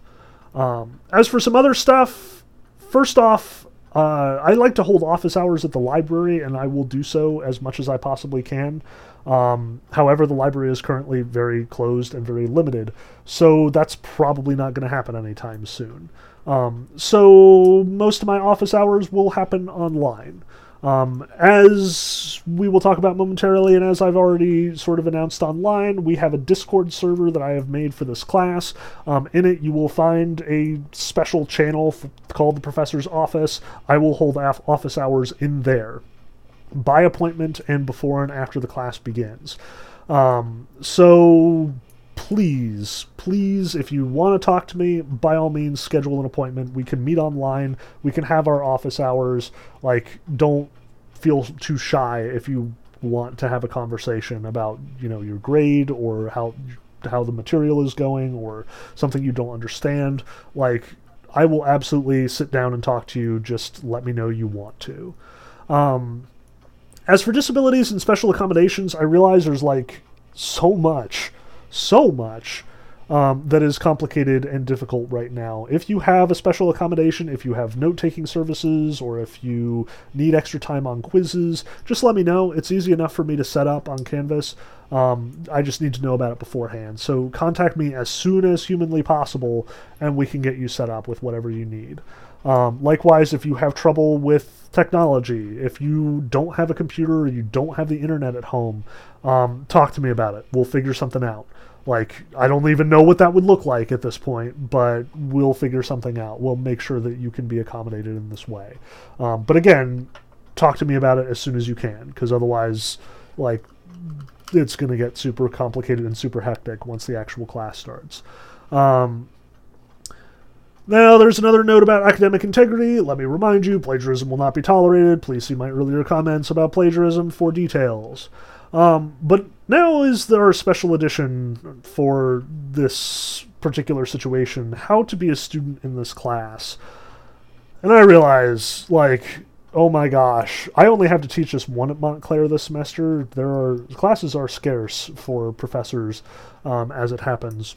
Um, as for some other stuff, first off, uh, I like to hold office hours at the library, and I will do so as much as I possibly can. Um, however, the library is currently very closed and very limited, so that's probably not going to happen anytime soon. Um, so most of my office hours will happen online. Um, as we will talk about momentarily, and as I've already sort of announced online, we have a Discord server that I have made for this class. Um, in it, you will find a special channel f- called the Professor's Office. I will hold af- office hours in there by appointment and before and after the class begins. Um, so please, please, if you want to talk to me, by all means, schedule an appointment. We can meet online. We can have our office hours. Like, don't feel too shy if you want to have a conversation about, you know, your grade or how how the material is going or something you don't understand. Like, I will absolutely sit down and talk to you. Just let me know you want to. Um, as for disabilities and special accommodations, I realize there's like so much so much um, that is complicated and difficult right now. If you have a special accommodation, if you have note taking services, or if you need extra time on quizzes, just let me know. It's easy enough for me to set up on Canvas. Um, I just need to know about it beforehand. So contact me as soon as humanly possible, and we can get you set up with whatever you need. Um, likewise, if you have trouble with technology, if you don't have a computer or you don't have the internet at home, um, talk to me about it. We'll figure something out. Like, I don't even know what that would look like at this point, but we'll figure something out. We'll make sure that you can be accommodated in this way. Um, but again, talk to me about it as soon as you can, because otherwise, like, it's going to get super complicated and super hectic once the actual class starts. Um, now, there's another note about academic integrity. Let me remind you plagiarism will not be tolerated. Please see my earlier comments about plagiarism for details. Um, but now is our special edition for this particular situation how to be a student in this class. And I realize, like, oh my gosh, I only have to teach this one at Montclair this semester. There are classes are scarce for professors um, as it happens.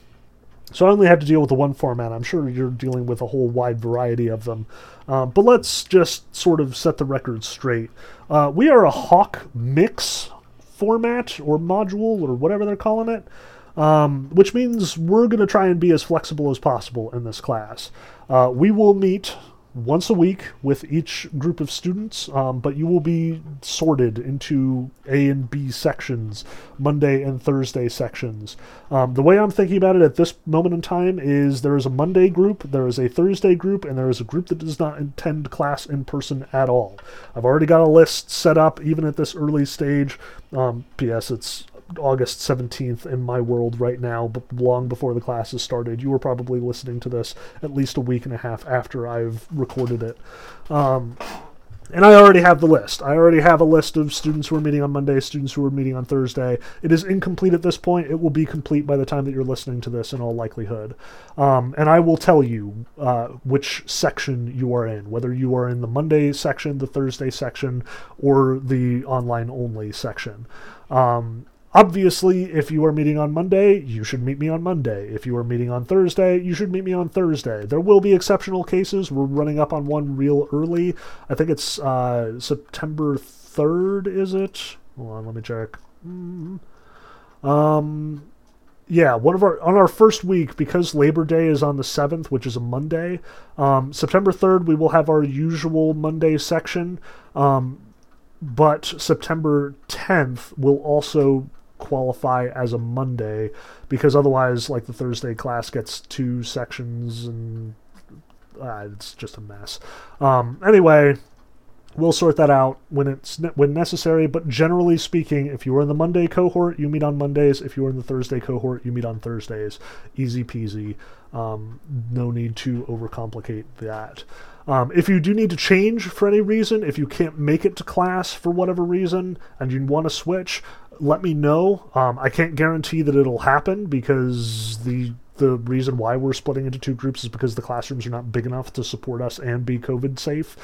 So I only have to deal with the one format. I'm sure you're dealing with a whole wide variety of them. Uh, but let's just sort of set the record straight. Uh, we are a Hawk mix format or module or whatever they're calling it, um, which means we're going to try and be as flexible as possible in this class. Uh, we will meet once a week with each group of students, um, but you will be sorted into A and B sections, Monday and Thursday sections. Um, the way I'm thinking about it at this moment in time is there is a Monday group, there is a Thursday group, and there is a group that does not attend class in person at all. I've already got a list set up, even at this early stage. Um, P.S. It's August 17th in my world right now, but long before the classes started. You were probably listening to this at least a week and a half after I've recorded it. Um, and I already have the list. I already have a list of students who are meeting on Monday, students who are meeting on Thursday. It is incomplete at this point. It will be complete by the time that you're listening to this, in all likelihood. Um, and I will tell you uh, which section you are in, whether you are in the Monday section, the Thursday section, or the online only section. Um, Obviously, if you are meeting on Monday, you should meet me on Monday. If you are meeting on Thursday, you should meet me on Thursday. There will be exceptional cases. We're running up on one real early. I think it's uh, September 3rd, is it? Hold on, let me check. Mm-hmm. Um, yeah, one of our on our first week because Labor Day is on the seventh, which is a Monday. Um, September third, we will have our usual Monday section, um, but September tenth will also qualify as a Monday because otherwise, like the Thursday class gets two sections and uh, it's just a mess. Um, anyway, we'll sort that out when it's when necessary. But generally speaking, if you are in the Monday cohort, you meet on Mondays. If you are in the Thursday cohort, you meet on Thursdays. Easy peasy. Um, no need to overcomplicate that. Um, if you do need to change for any reason, if you can't make it to class for whatever reason and you want to switch, let me know. Um, I can't guarantee that it'll happen because the the reason why we're splitting into two groups is because the classrooms are not big enough to support us and be COVID safe.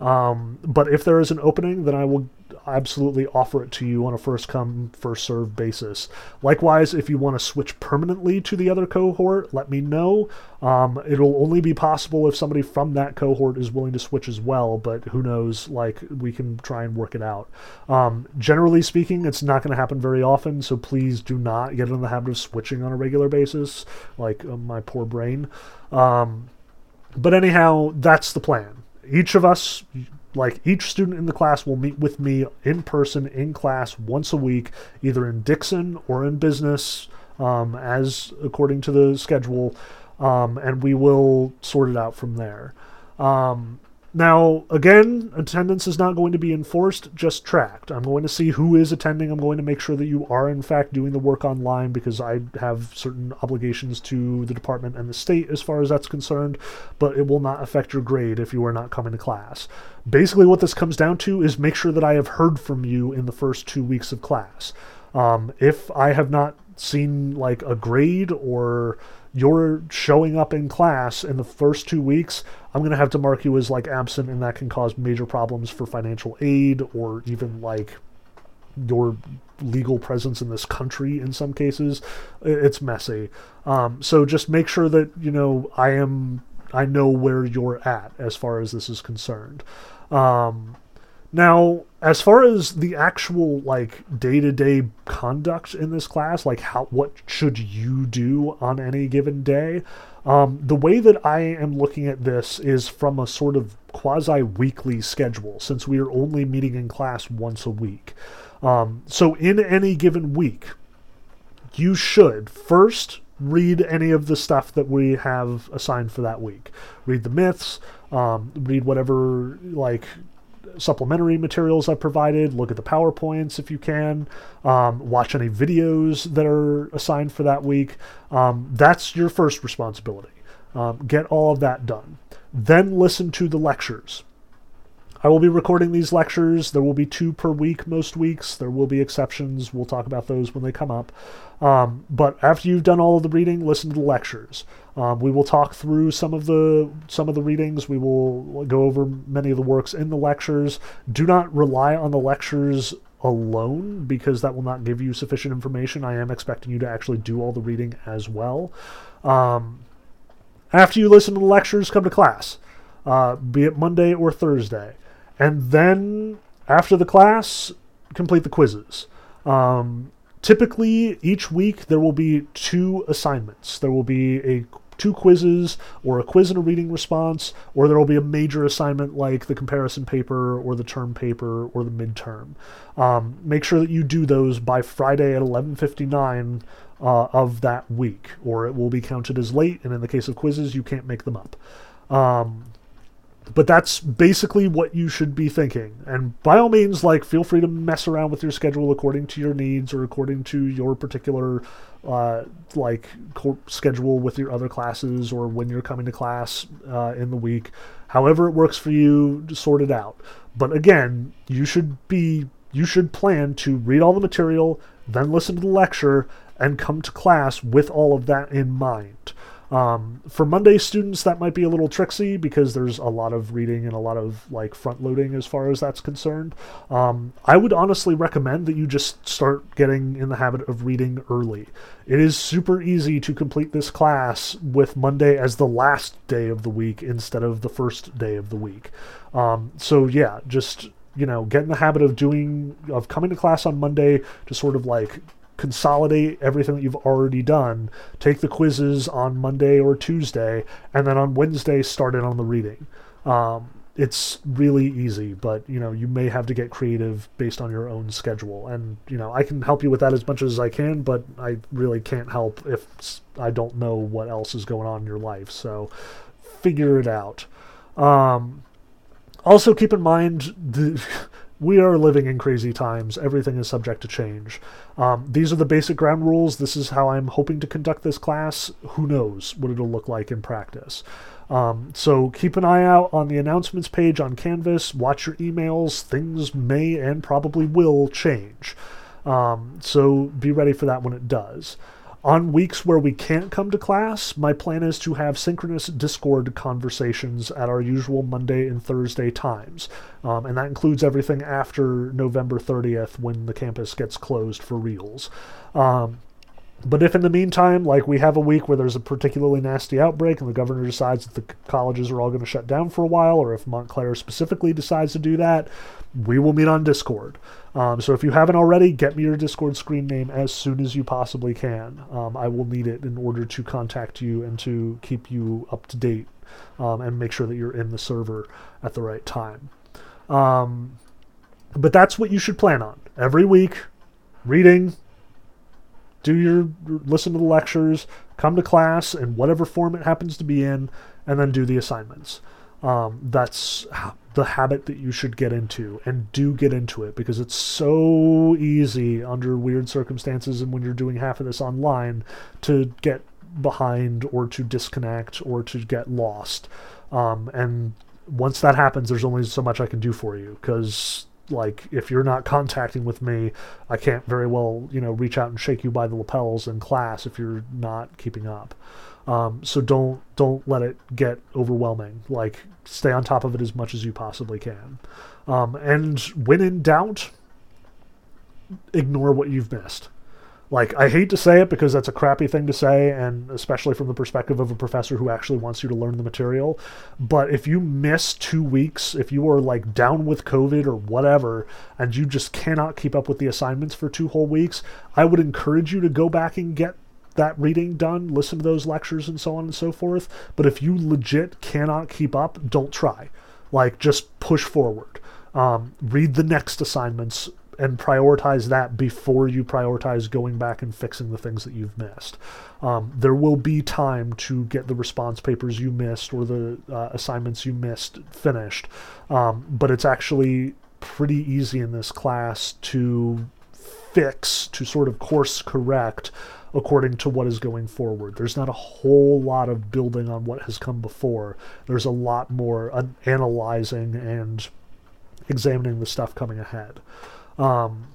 Um, but if there is an opening, then I will absolutely offer it to you on a first come, first serve basis. Likewise, if you want to switch permanently to the other cohort, let me know. Um, it'll only be possible if somebody from that cohort is willing to switch as well, but who knows? Like, we can try and work it out. Um, generally speaking, it's not going to happen very often, so please do not get in the habit of switching on a regular basis, like uh, my poor brain. Um, but anyhow, that's the plan each of us like each student in the class will meet with me in person in class once a week either in Dickson or in business um, as according to the schedule um, and we will sort it out from there. Um, now, again, attendance is not going to be enforced, just tracked. I'm going to see who is attending. I'm going to make sure that you are, in fact, doing the work online because I have certain obligations to the department and the state as far as that's concerned, but it will not affect your grade if you are not coming to class. Basically, what this comes down to is make sure that I have heard from you in the first two weeks of class. Um, if I have not seen like a grade or you're showing up in class in the first two weeks, I'm going to have to mark you as like absent, and that can cause major problems for financial aid or even like your legal presence in this country in some cases. It's messy. Um, so just make sure that, you know, I am, I know where you're at as far as this is concerned. Um, now, as far as the actual like day-to-day conduct in this class, like how what should you do on any given day? Um, the way that I am looking at this is from a sort of quasi-weekly schedule, since we are only meeting in class once a week. Um, so in any given week, you should first read any of the stuff that we have assigned for that week. Read the myths, um, read whatever like supplementary materials I've provided. Look at the PowerPoints if you can. Um, watch any videos that are assigned for that week. Um, that's your first responsibility. Um, get all of that done. Then listen to the lectures. I will be recording these lectures. There will be two per week most weeks. There will be exceptions. We'll talk about those when they come up. Um, but after you've done all of the reading, listen to the lectures. Um, we will talk through some of the some of the readings. We will go over many of the works in the lectures. Do not rely on the lectures alone because that will not give you sufficient information. I am expecting you to actually do all the reading as well. Um, after you listen to the lectures, come to class, uh, be it Monday or Thursday, and then after the class, complete the quizzes. Um, typically each week there will be two assignments. There will be a two quizzes or a quiz and a reading response or there will be a major assignment like the comparison paper or the term paper or the midterm. Um, make sure that you do those by friday at 11.59 uh, of that week or it will be counted as late and in the case of quizzes you can't make them up. Um, but that's basically what you should be thinking. And by all means, like, feel free to mess around with your schedule according to your needs or according to your particular, uh, like, schedule with your other classes or when you're coming to class uh, in the week. However, it works for you, sort it out. But again, you should be, you should plan to read all the material, then listen to the lecture, and come to class with all of that in mind. Um, for Monday students, that might be a little tricksy because there's a lot of reading and a lot of like front loading as far as that's concerned. Um, I would honestly recommend that you just start getting in the habit of reading early. It is super easy to complete this class with Monday as the last day of the week instead of the first day of the week. Um, so yeah, just you know, get in the habit of doing of coming to class on Monday to sort of like consolidate everything that you've already done, take the quizzes on Monday or Tuesday, and then on Wednesday start it on the reading. Um, it's really easy, but you know you may have to get creative based on your own schedule, and you know I can help you with that as much as I can, but I really can't help if I don't know what else is going on in your life. So figure it out. Um, also, keep in mind the. we are living in crazy times. Everything is subject to change. Um, these are the basic ground rules. This is how I'm hoping to conduct this class. Who knows what it'll look like in practice. Um, so keep an eye out on the announcements page on Canvas. Watch your emails. Things may and probably will change. Um, so be ready for that when it does. On weeks where we can't come to class, my plan is to have synchronous Discord conversations at our usual Monday and Thursday times. Um, and that includes everything after November 30th when the campus gets closed for reals. Um, but if in the meantime, like we have a week where there's a particularly nasty outbreak and the governor decides that the colleges are all going to shut down for a while, or if Montclair specifically decides to do that, we will meet on Discord. Um, so if you haven't already, get me your Discord screen name as soon as you possibly can. Um, I will need it in order to contact you and to keep you up to date um, and make sure that you're in the server at the right time. Um, but that's what you should plan on every week reading, do your listen to the lectures, come to class in whatever form it happens to be in, and then do the assignments. Um, that's the habit that you should get into, and do get into it because it's so easy under weird circumstances and when you're doing half of this online to get behind or to disconnect or to get lost. Um, and once that happens, there's only so much I can do for you because like if you're not contacting with me i can't very well you know reach out and shake you by the lapels in class if you're not keeping up. Um, so don't don't let it get overwhelming. Like stay on top of it as much as you possibly can. Um, and when in doubt ignore what you've missed like I hate to say it because that's a crappy thing to say, and especially from the perspective of a professor who actually wants you to learn the material. But if you miss two weeks, if you are like down with COVID or whatever, and you just cannot keep up with the assignments for two whole weeks, I would encourage you to go back and get that reading done, listen to those lectures and so on and so forth. But if you legit cannot keep up, don't try. Like just push forward. Um, read the next assignments and prioritize that before you prioritize going back and fixing the things that you've missed. Um, there will be time to get the response papers you missed or the uh, assignments you missed finished, um, but it's actually pretty easy in this class to fix, to sort of course correct according to what is going forward. There's not a whole lot of building on what has come before. There's a lot more analyzing and examining the stuff coming ahead. Um,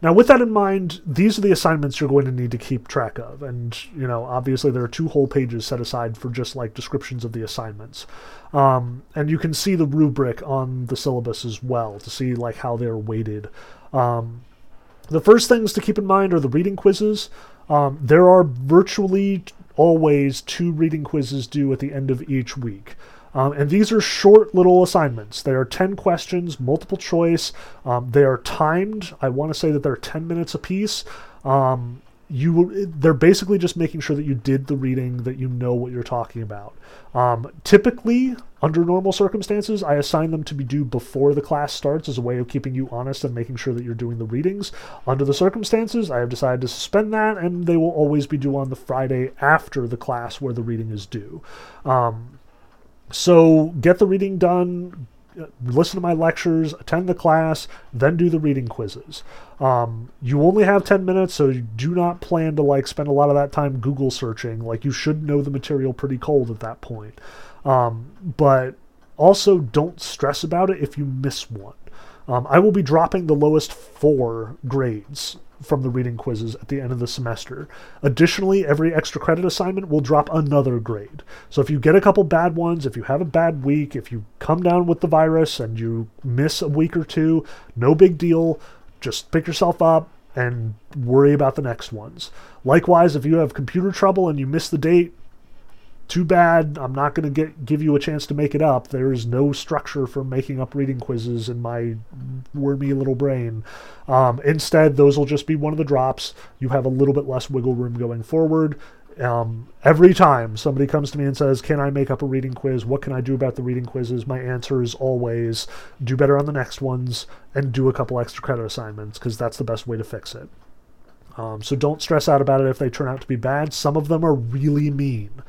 now, with that in mind, these are the assignments you're going to need to keep track of. And, you know, obviously there are two whole pages set aside for just like descriptions of the assignments. Um, and you can see the rubric on the syllabus as well to see like how they're weighted. Um, the first things to keep in mind are the reading quizzes. Um, there are virtually always two reading quizzes due at the end of each week. Um, and these are short little assignments. They are 10 questions, multiple choice. Um, they are timed. I want to say that they're 10 minutes apiece. Um, you they're basically just making sure that you did the reading that you know what you're talking about um, typically under normal circumstances i assign them to be due before the class starts as a way of keeping you honest and making sure that you're doing the readings under the circumstances i have decided to suspend that and they will always be due on the friday after the class where the reading is due um, so get the reading done, listen to my lectures, attend the class, then do the reading quizzes. Um, you only have 10 minutes, so do not plan to like spend a lot of that time Google searching. Like you should know the material pretty cold at that point. Um, but also don't stress about it if you miss one. Um, I will be dropping the lowest four grades from the reading quizzes at the end of the semester. Additionally, every extra credit assignment will drop another grade. So if you get a couple bad ones, if you have a bad week, if you come down with the virus and you miss a week or two, no big deal. Just pick yourself up and worry about the next ones. Likewise, if you have computer trouble and you miss the date, too bad. I'm not going to get give you a chance to make it up. There is no structure for making up reading quizzes in my wormy little brain. Um, instead, those will just be one of the drops. You have a little bit less wiggle room going forward. Um, every time somebody comes to me and says, Can I make up a reading quiz? What can I do about the reading quizzes? My answer is always do better on the next ones and do a couple extra credit assignments because that's the best way to fix it. Um, so don't stress out about it if they turn out to be bad. Some of them are really mean.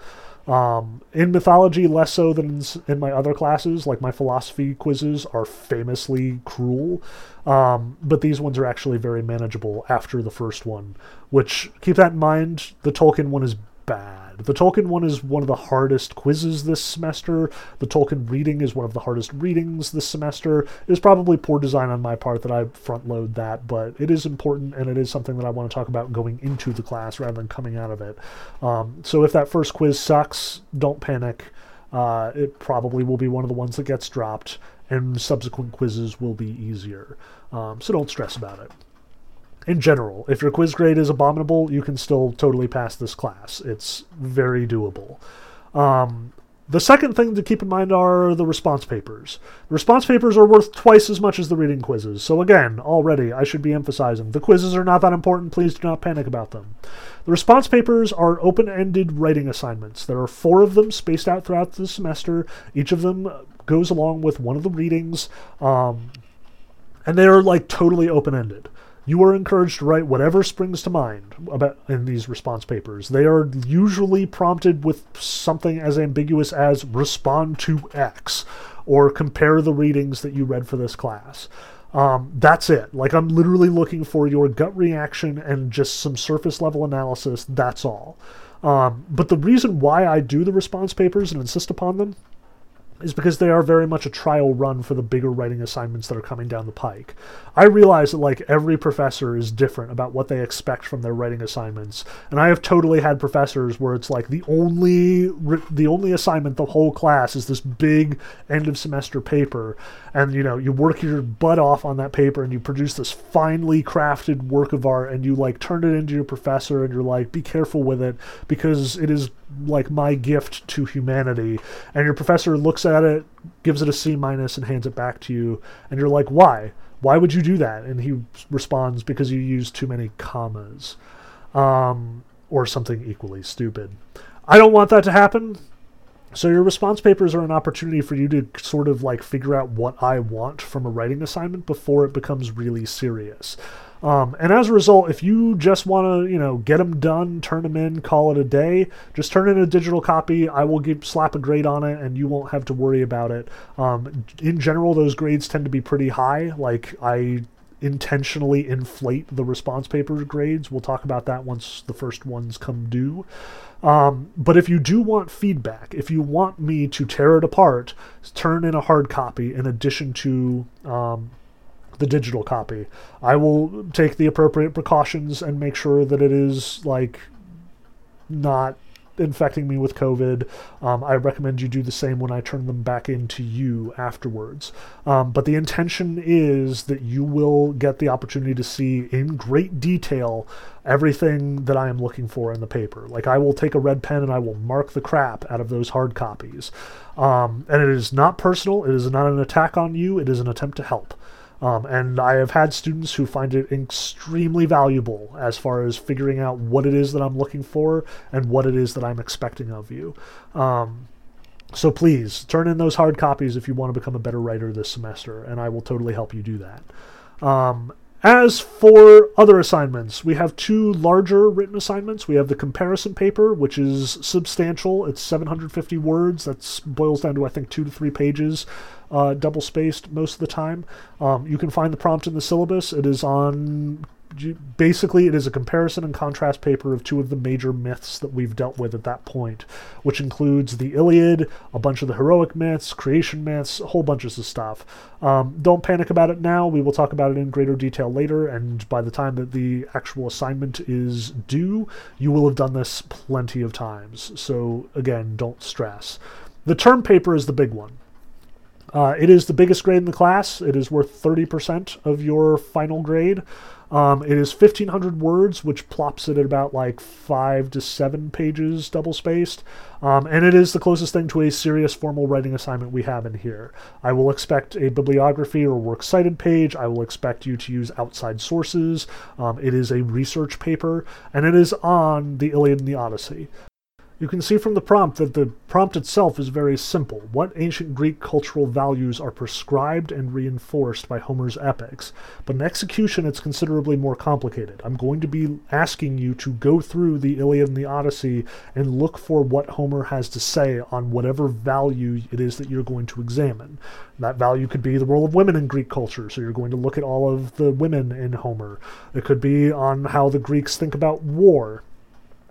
Um, in mythology, less so than in my other classes, like my philosophy quizzes are famously cruel. Um, but these ones are actually very manageable after the first one, which keep that in mind. The Tolkien one is bad. The Tolkien one is one of the hardest quizzes this semester. The Tolkien reading is one of the hardest readings this semester. It is probably poor design on my part that I front load that, but it is important and it is something that I want to talk about going into the class rather than coming out of it. Um, so if that first quiz sucks, don't panic. Uh, it probably will be one of the ones that gets dropped, and subsequent quizzes will be easier. Um, so don't stress about it in general, if your quiz grade is abominable, you can still totally pass this class. It's very doable. Um, the second thing to keep in mind are the response papers. The response papers are worth twice as much as the reading quizzes. So, again, already I should be emphasizing the quizzes are not that important. Please do not panic about them. The response papers are open ended writing assignments. There are four of them spaced out throughout the semester. Each of them goes along with one of the readings. Um, and they are like totally open ended. You are encouraged to write whatever springs to mind about in these response papers. They are usually prompted with something as ambiguous as respond to X or compare the readings that you read for this class. Um, that's it. Like, I'm literally looking for your gut reaction and just some surface level analysis. That's all. Um, but the reason why I do the response papers and insist upon them is because they are very much a trial run for the bigger writing assignments that are coming down the pike. I realize that like every professor is different about what they expect from their writing assignments, and I have totally had professors where it's like the only the only assignment the whole class is this big end of semester paper, and you know you work your butt off on that paper and you produce this finely crafted work of art and you like turn it into your professor and you're like be careful with it because it is like my gift to humanity. And your professor looks at it gives it a c minus and hands it back to you. And you're like why? Why would you do that? And he responds because you use too many commas um, or something equally stupid. I don't want that to happen. So your response papers are an opportunity for you to sort of like figure out what i want from a writing assignment before it becomes really serious um, and as a result, if you just want to, you know, get them done, turn them in, call it a day, just turn in a digital copy. I will give, slap a grade on it, and you won't have to worry about it. Um, in general, those grades tend to be pretty high. Like I intentionally inflate the response paper grades. We'll talk about that once the first ones come due. Um, but if you do want feedback, if you want me to tear it apart, turn in a hard copy in addition to um, the digital copy. I will take the appropriate precautions and make sure that it is like not infecting me with COVID. Um, I recommend you do the same when I turn them back into you afterwards. Um, but the intention is that you will get the opportunity to see in great detail everything that I am looking for in the paper. Like I will take a red pen and I will mark the crap out of those hard copies. Um, and it is not personal. It is not an attack on you. It is an attempt to help. Um, and I have had students who find it extremely valuable as far as figuring out what it is that I'm looking for and what it is that I'm expecting of you. Um, so please turn in those hard copies if you want to become a better writer this semester, and I will totally help you do that. Um, as for other assignments, we have two larger written assignments. We have the comparison paper, which is substantial. It's 750 words. That boils down to, I think, two to three pages uh, double spaced most of the time. Um, you can find the prompt in the syllabus. It is on basically it is a comparison and contrast paper of two of the major myths that we've dealt with at that point which includes the iliad a bunch of the heroic myths creation myths a whole bunch of stuff. Um, don't panic about it now. We will talk about it in greater detail later and by the time that the actual assignment is due you will have done this plenty of times. So again don't stress. The term paper is the big one. Uh, it is the biggest grade in the class. It is worth 30% of your final grade. Um, it is 1,500 words, which plops it at about like five to seven pages double spaced. Um, and it is the closest thing to a serious formal writing assignment we have in here. I will expect a bibliography or works cited page. I will expect you to use outside sources. Um, it is a research paper, and it is on the Iliad and the Odyssey. You can see from the prompt that the prompt itself is very simple. What ancient Greek cultural values are prescribed and reinforced by Homer's epics? But in execution, it's considerably more complicated. I'm going to be asking you to go through the Iliad and the Odyssey and look for what Homer has to say on whatever value it is that you're going to examine. That value could be the role of women in Greek culture, so you're going to look at all of the women in Homer. It could be on how the Greeks think about war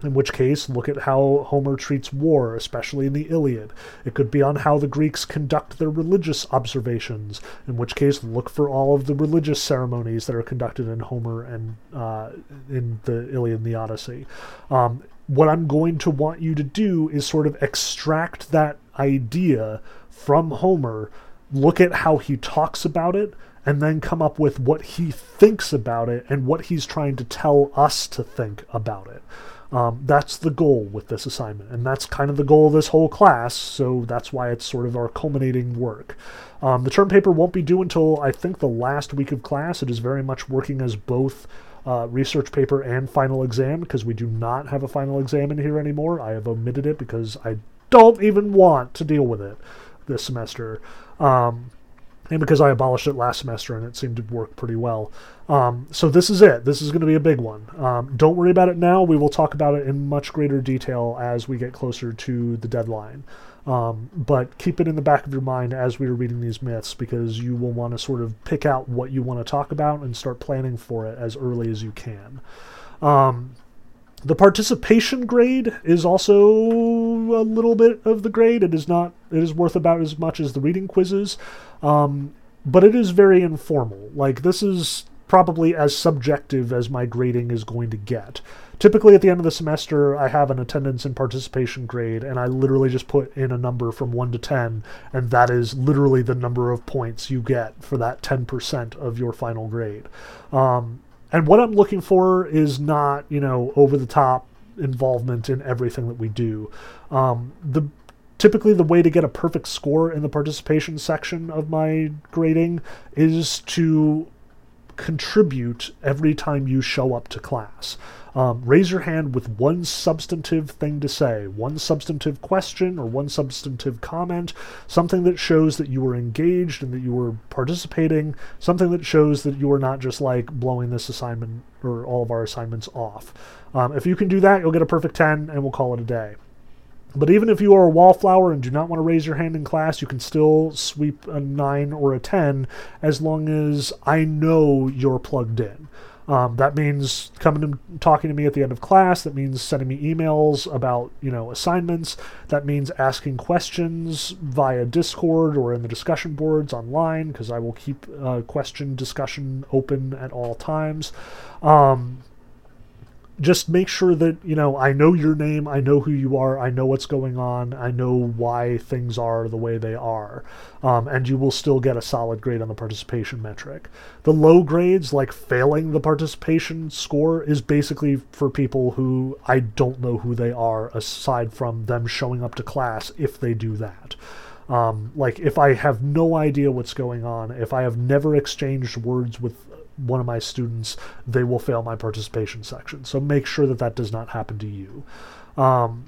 in which case, look at how Homer treats war, especially in the Iliad. It could be on how the Greeks conduct their religious observations, in which case, look for all of the religious ceremonies that are conducted in Homer and uh, in the Iliad and the Odyssey. Um, what I'm going to want you to do is sort of extract that idea from Homer, look at how he talks about it, and then come up with what he thinks about it and what he's trying to tell us to think about it. Um, that's the goal with this assignment, and that's kind of the goal of this whole class, so that's why it's sort of our culminating work. Um, the term paper won't be due until I think the last week of class. It is very much working as both uh, research paper and final exam because we do not have a final exam in here anymore. I have omitted it because I don't even want to deal with it this semester. Um, and because I abolished it last semester and it seemed to work pretty well. Um, so this is it. This is going to be a big one. Um, don't worry about it now. We will talk about it in much greater detail as we get closer to the deadline. Um, but keep it in the back of your mind as we are reading these myths because you will want to sort of pick out what you want to talk about and start planning for it as early as you can. The participation grade is also a little bit of the grade. It is not. It is worth about as much as the reading quizzes, um, but it is very informal. Like this is probably as subjective as my grading is going to get. Typically, at the end of the semester, I have an attendance and participation grade, and I literally just put in a number from 1 to 10, and that is literally the number of points you get for that 10% of your final grade. Um, and what I'm looking for is not, you know, over the top involvement in everything that we do. Um, the typically the way to get a perfect score in the participation section of my grading is to contribute every time you show up to class. Um, raise your hand with one substantive thing to say, one substantive question or one substantive comment, something that shows that you were engaged and that you were participating, something that shows that you are not just like blowing this assignment or all of our assignments off. Um, if you can do that, you'll get a perfect 10 and we'll call it a day. But even if you are a wallflower and do not want to raise your hand in class, you can still sweep a 9 or a 10 as long as I know you're plugged in. Um, that means coming and talking to me at the end of class. That means sending me emails about you know assignments. That means asking questions via Discord or in the discussion boards online because I will keep uh, question discussion open at all times. Um, just make sure that you know I know your name, I know who you are, I know what's going on, I know why things are the way they are, um, and you will still get a solid grade on the participation metric. The low grades, like failing the participation score, is basically for people who I don't know who they are, aside from them showing up to class if they do that. Um, like if I have no idea what's going on, if I have never exchanged words with one of my students, they will fail my participation section. So make sure that that does not happen to you. Um,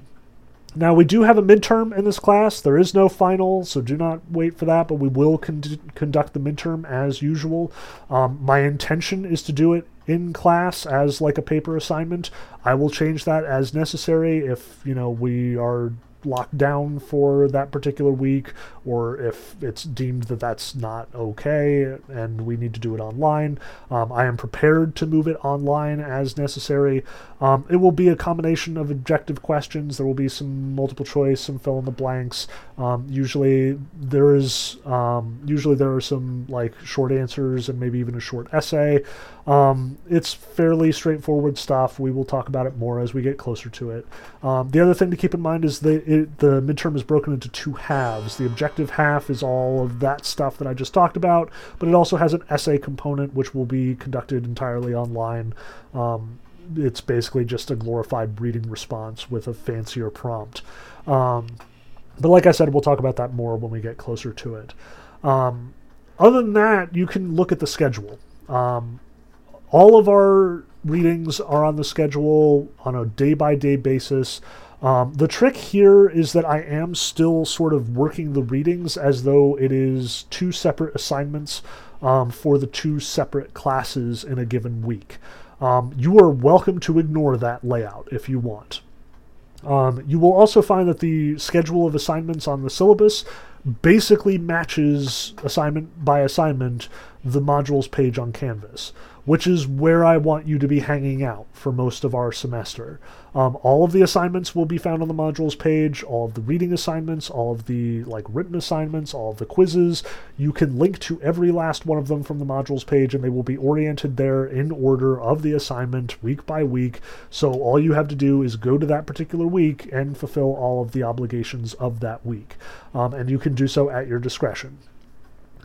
now, we do have a midterm in this class. There is no final, so do not wait for that, but we will con- conduct the midterm as usual. Um, my intention is to do it in class as like a paper assignment. I will change that as necessary if, you know, we are locked down for that particular week, or if it's deemed that that's not okay and we need to do it online. Um, I am prepared to move it online as necessary. Um, it will be a combination of objective questions. There will be some multiple choice, some fill in the blanks. Um, usually there is um, usually there are some like short answers and maybe even a short essay. Um, it's fairly straightforward stuff. We will talk about it more as we get closer to it. Um, the other thing to keep in mind is that it, the midterm is broken into two halves. The objective half is all of that stuff that I just talked about, but it also has an essay component which will be conducted entirely online. Um, it's basically just a glorified reading response with a fancier prompt. Um, but like I said, we'll talk about that more when we get closer to it. Um, other than that, you can look at the schedule. Um, all of our readings are on the schedule on a day by day basis. Um, the trick here is that I am still sort of working the readings as though it is two separate assignments um, for the two separate classes in a given week. Um, you are welcome to ignore that layout if you want. Um, you will also find that the schedule of assignments on the syllabus basically matches assignment by assignment the modules page on Canvas which is where I want you to be hanging out for most of our semester. Um, all of the assignments will be found on the modules page, all of the reading assignments, all of the like written assignments, all of the quizzes. You can link to every last one of them from the modules page, and they will be oriented there in order of the assignment week by week. So all you have to do is go to that particular week and fulfill all of the obligations of that week. Um, and you can do so at your discretion.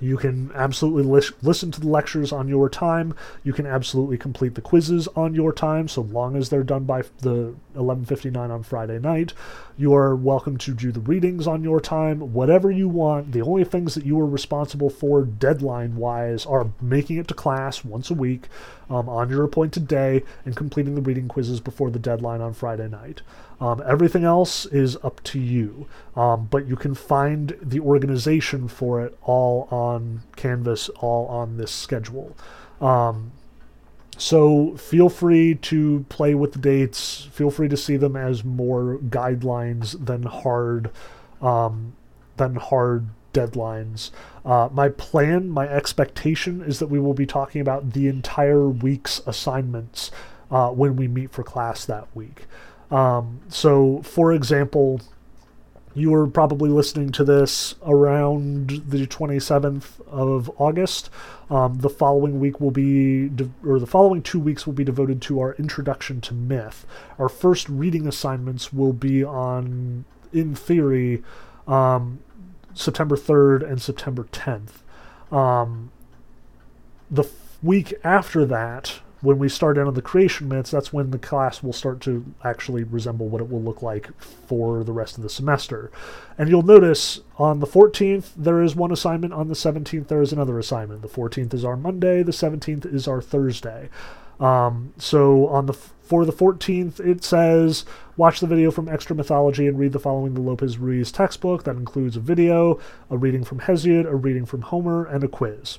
You can absolutely lis- listen to the lectures on your time. You can absolutely complete the quizzes on your time, so long as they're done by the 11:59 on Friday night. You are welcome to do the readings on your time, whatever you want. The only things that you are responsible for, deadline-wise, are making it to class once a week um, on your appointed day and completing the reading quizzes before the deadline on Friday night. Um, everything else is up to you, um, but you can find the organization for it all on Canvas, all on this schedule. Um, so feel free to play with the dates. Feel free to see them as more guidelines than hard, um, than hard deadlines. Uh, my plan, my expectation is that we will be talking about the entire week's assignments uh, when we meet for class that week. Um, so, for example, you were probably listening to this around the 27th of August. Um, the following week will be, de- or the following two weeks will be devoted to our introduction to myth. Our first reading assignments will be on, in theory, um, September 3rd and September 10th. Um, the f- week after that, when we start out on the creation myths, that's when the class will start to actually resemble what it will look like for the rest of the semester. And you'll notice on the 14th, there is one assignment. On the 17th, there is another assignment. The 14th is our Monday. The 17th is our Thursday. Um, so on the for the 14th, it says watch the video from Extra Mythology and read the following the Lopez Ruiz textbook. That includes a video, a reading from Hesiod, a reading from Homer, and a quiz.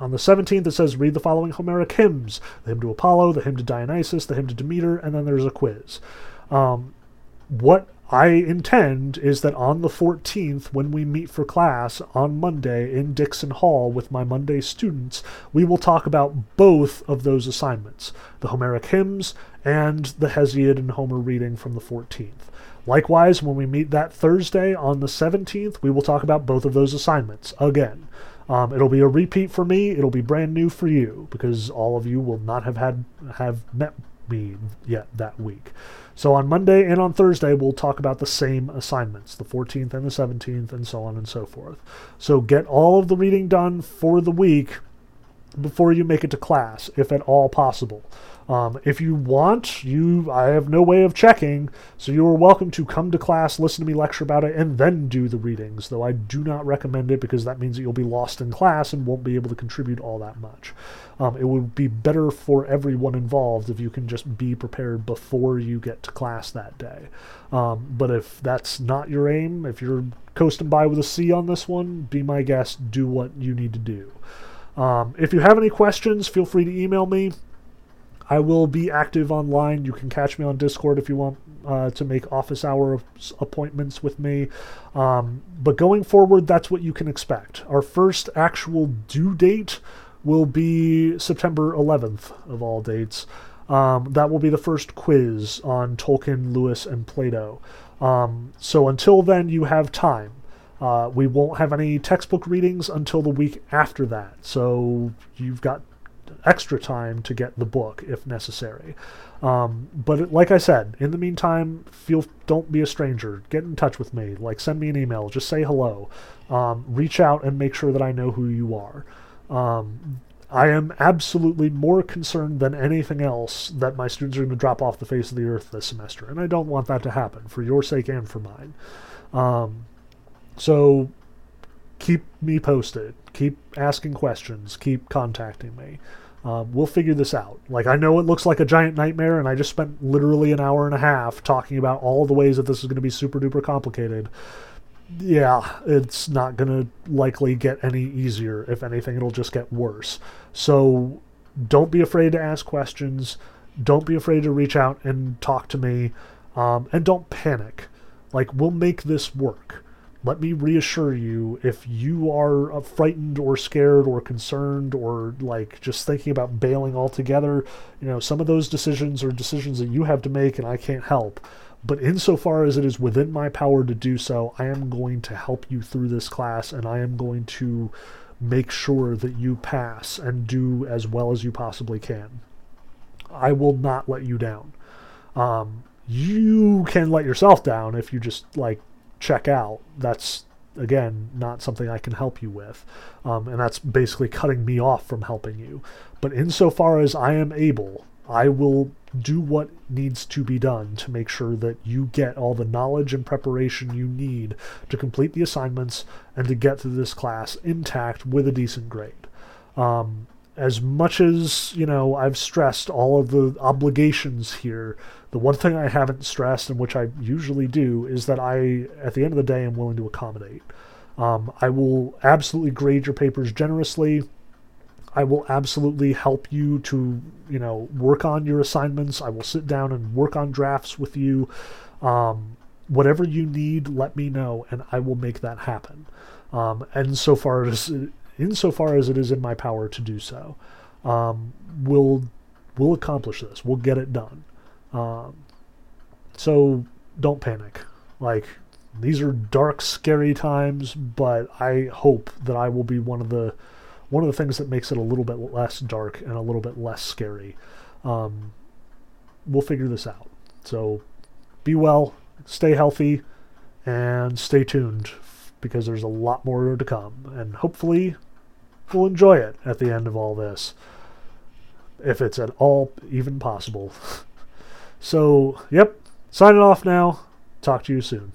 On the 17th, it says read the following Homeric hymns the hymn to Apollo, the hymn to Dionysus, the hymn to Demeter, and then there's a quiz. Um, what I intend is that on the 14th, when we meet for class on Monday in Dickson Hall with my Monday students, we will talk about both of those assignments the Homeric hymns and the Hesiod and Homer reading from the 14th. Likewise, when we meet that Thursday on the 17th, we will talk about both of those assignments again. Um, it'll be a repeat for me. It'll be brand new for you because all of you will not have had have met me yet that week. So on Monday and on Thursday, we'll talk about the same assignments, the 14th and the 17th, and so on and so forth. So get all of the reading done for the week before you make it to class, if at all possible. Um, if you want, you I have no way of checking, so you are welcome to come to class, listen to me lecture about it, and then do the readings. Though I do not recommend it because that means that you'll be lost in class and won't be able to contribute all that much. Um, it would be better for everyone involved if you can just be prepared before you get to class that day. Um, but if that's not your aim, if you're coasting by with a C on this one, be my guest. Do what you need to do. Um, if you have any questions, feel free to email me. I will be active online. You can catch me on Discord if you want uh, to make office hour appointments with me. Um, but going forward, that's what you can expect. Our first actual due date will be September 11th, of all dates. Um, that will be the first quiz on Tolkien, Lewis, and Plato. Um, so until then, you have time. Uh, we won't have any textbook readings until the week after that. So you've got extra time to get the book if necessary. Um, but like I said, in the meantime, feel don't be a stranger. Get in touch with me. Like send me an email. Just say hello. Um, reach out and make sure that I know who you are. Um, I am absolutely more concerned than anything else that my students are going to drop off the face of the earth this semester, and I don't want that to happen for your sake and for mine. Um, so keep me posted. Keep asking questions. Keep contacting me. Um, we'll figure this out. Like, I know it looks like a giant nightmare, and I just spent literally an hour and a half talking about all the ways that this is going to be super duper complicated yeah, it's not going to likely get any easier. If anything, it'll just get worse. So don't be afraid to ask questions. Don't be afraid to reach out and talk to me. Um, and don't panic. Like, we'll make this work. Let me reassure you if you are uh, frightened or scared or concerned or like just thinking about bailing altogether, you know, some of those decisions are decisions that you have to make and I can't help. But insofar as it is within my power to do so, I am going to help you through this class and I am going to make sure that you pass and do as well as you possibly can. I will not let you down. Um, you can let yourself down if you just like check out. That's again not something I can help you with, um, and that's basically cutting me off from helping you. But insofar as I am able, I will do what needs to be done to make sure that you get all the knowledge and preparation you need to complete the assignments and to get through this class intact with a decent grade. Um, as much as you know, I've stressed all of the obligations here. The one thing I haven't stressed, and which I usually do, is that I, at the end of the day, am willing to accommodate. Um, I will absolutely grade your papers generously. I will absolutely help you to, you know, work on your assignments. I will sit down and work on drafts with you. Um, whatever you need, let me know, and I will make that happen. Um, and so far as insofar as it is in my power to do so, um, we'll we'll accomplish this. We'll get it done. Um, so don't panic. Like these are dark, scary times, but I hope that I will be one of the one of the things that makes it a little bit less dark and a little bit less scary. Um, we'll figure this out. So be well, stay healthy, and stay tuned because there's a lot more to come. And hopefully, we'll enjoy it at the end of all this, if it's at all even possible. so, yep, signing off now. Talk to you soon.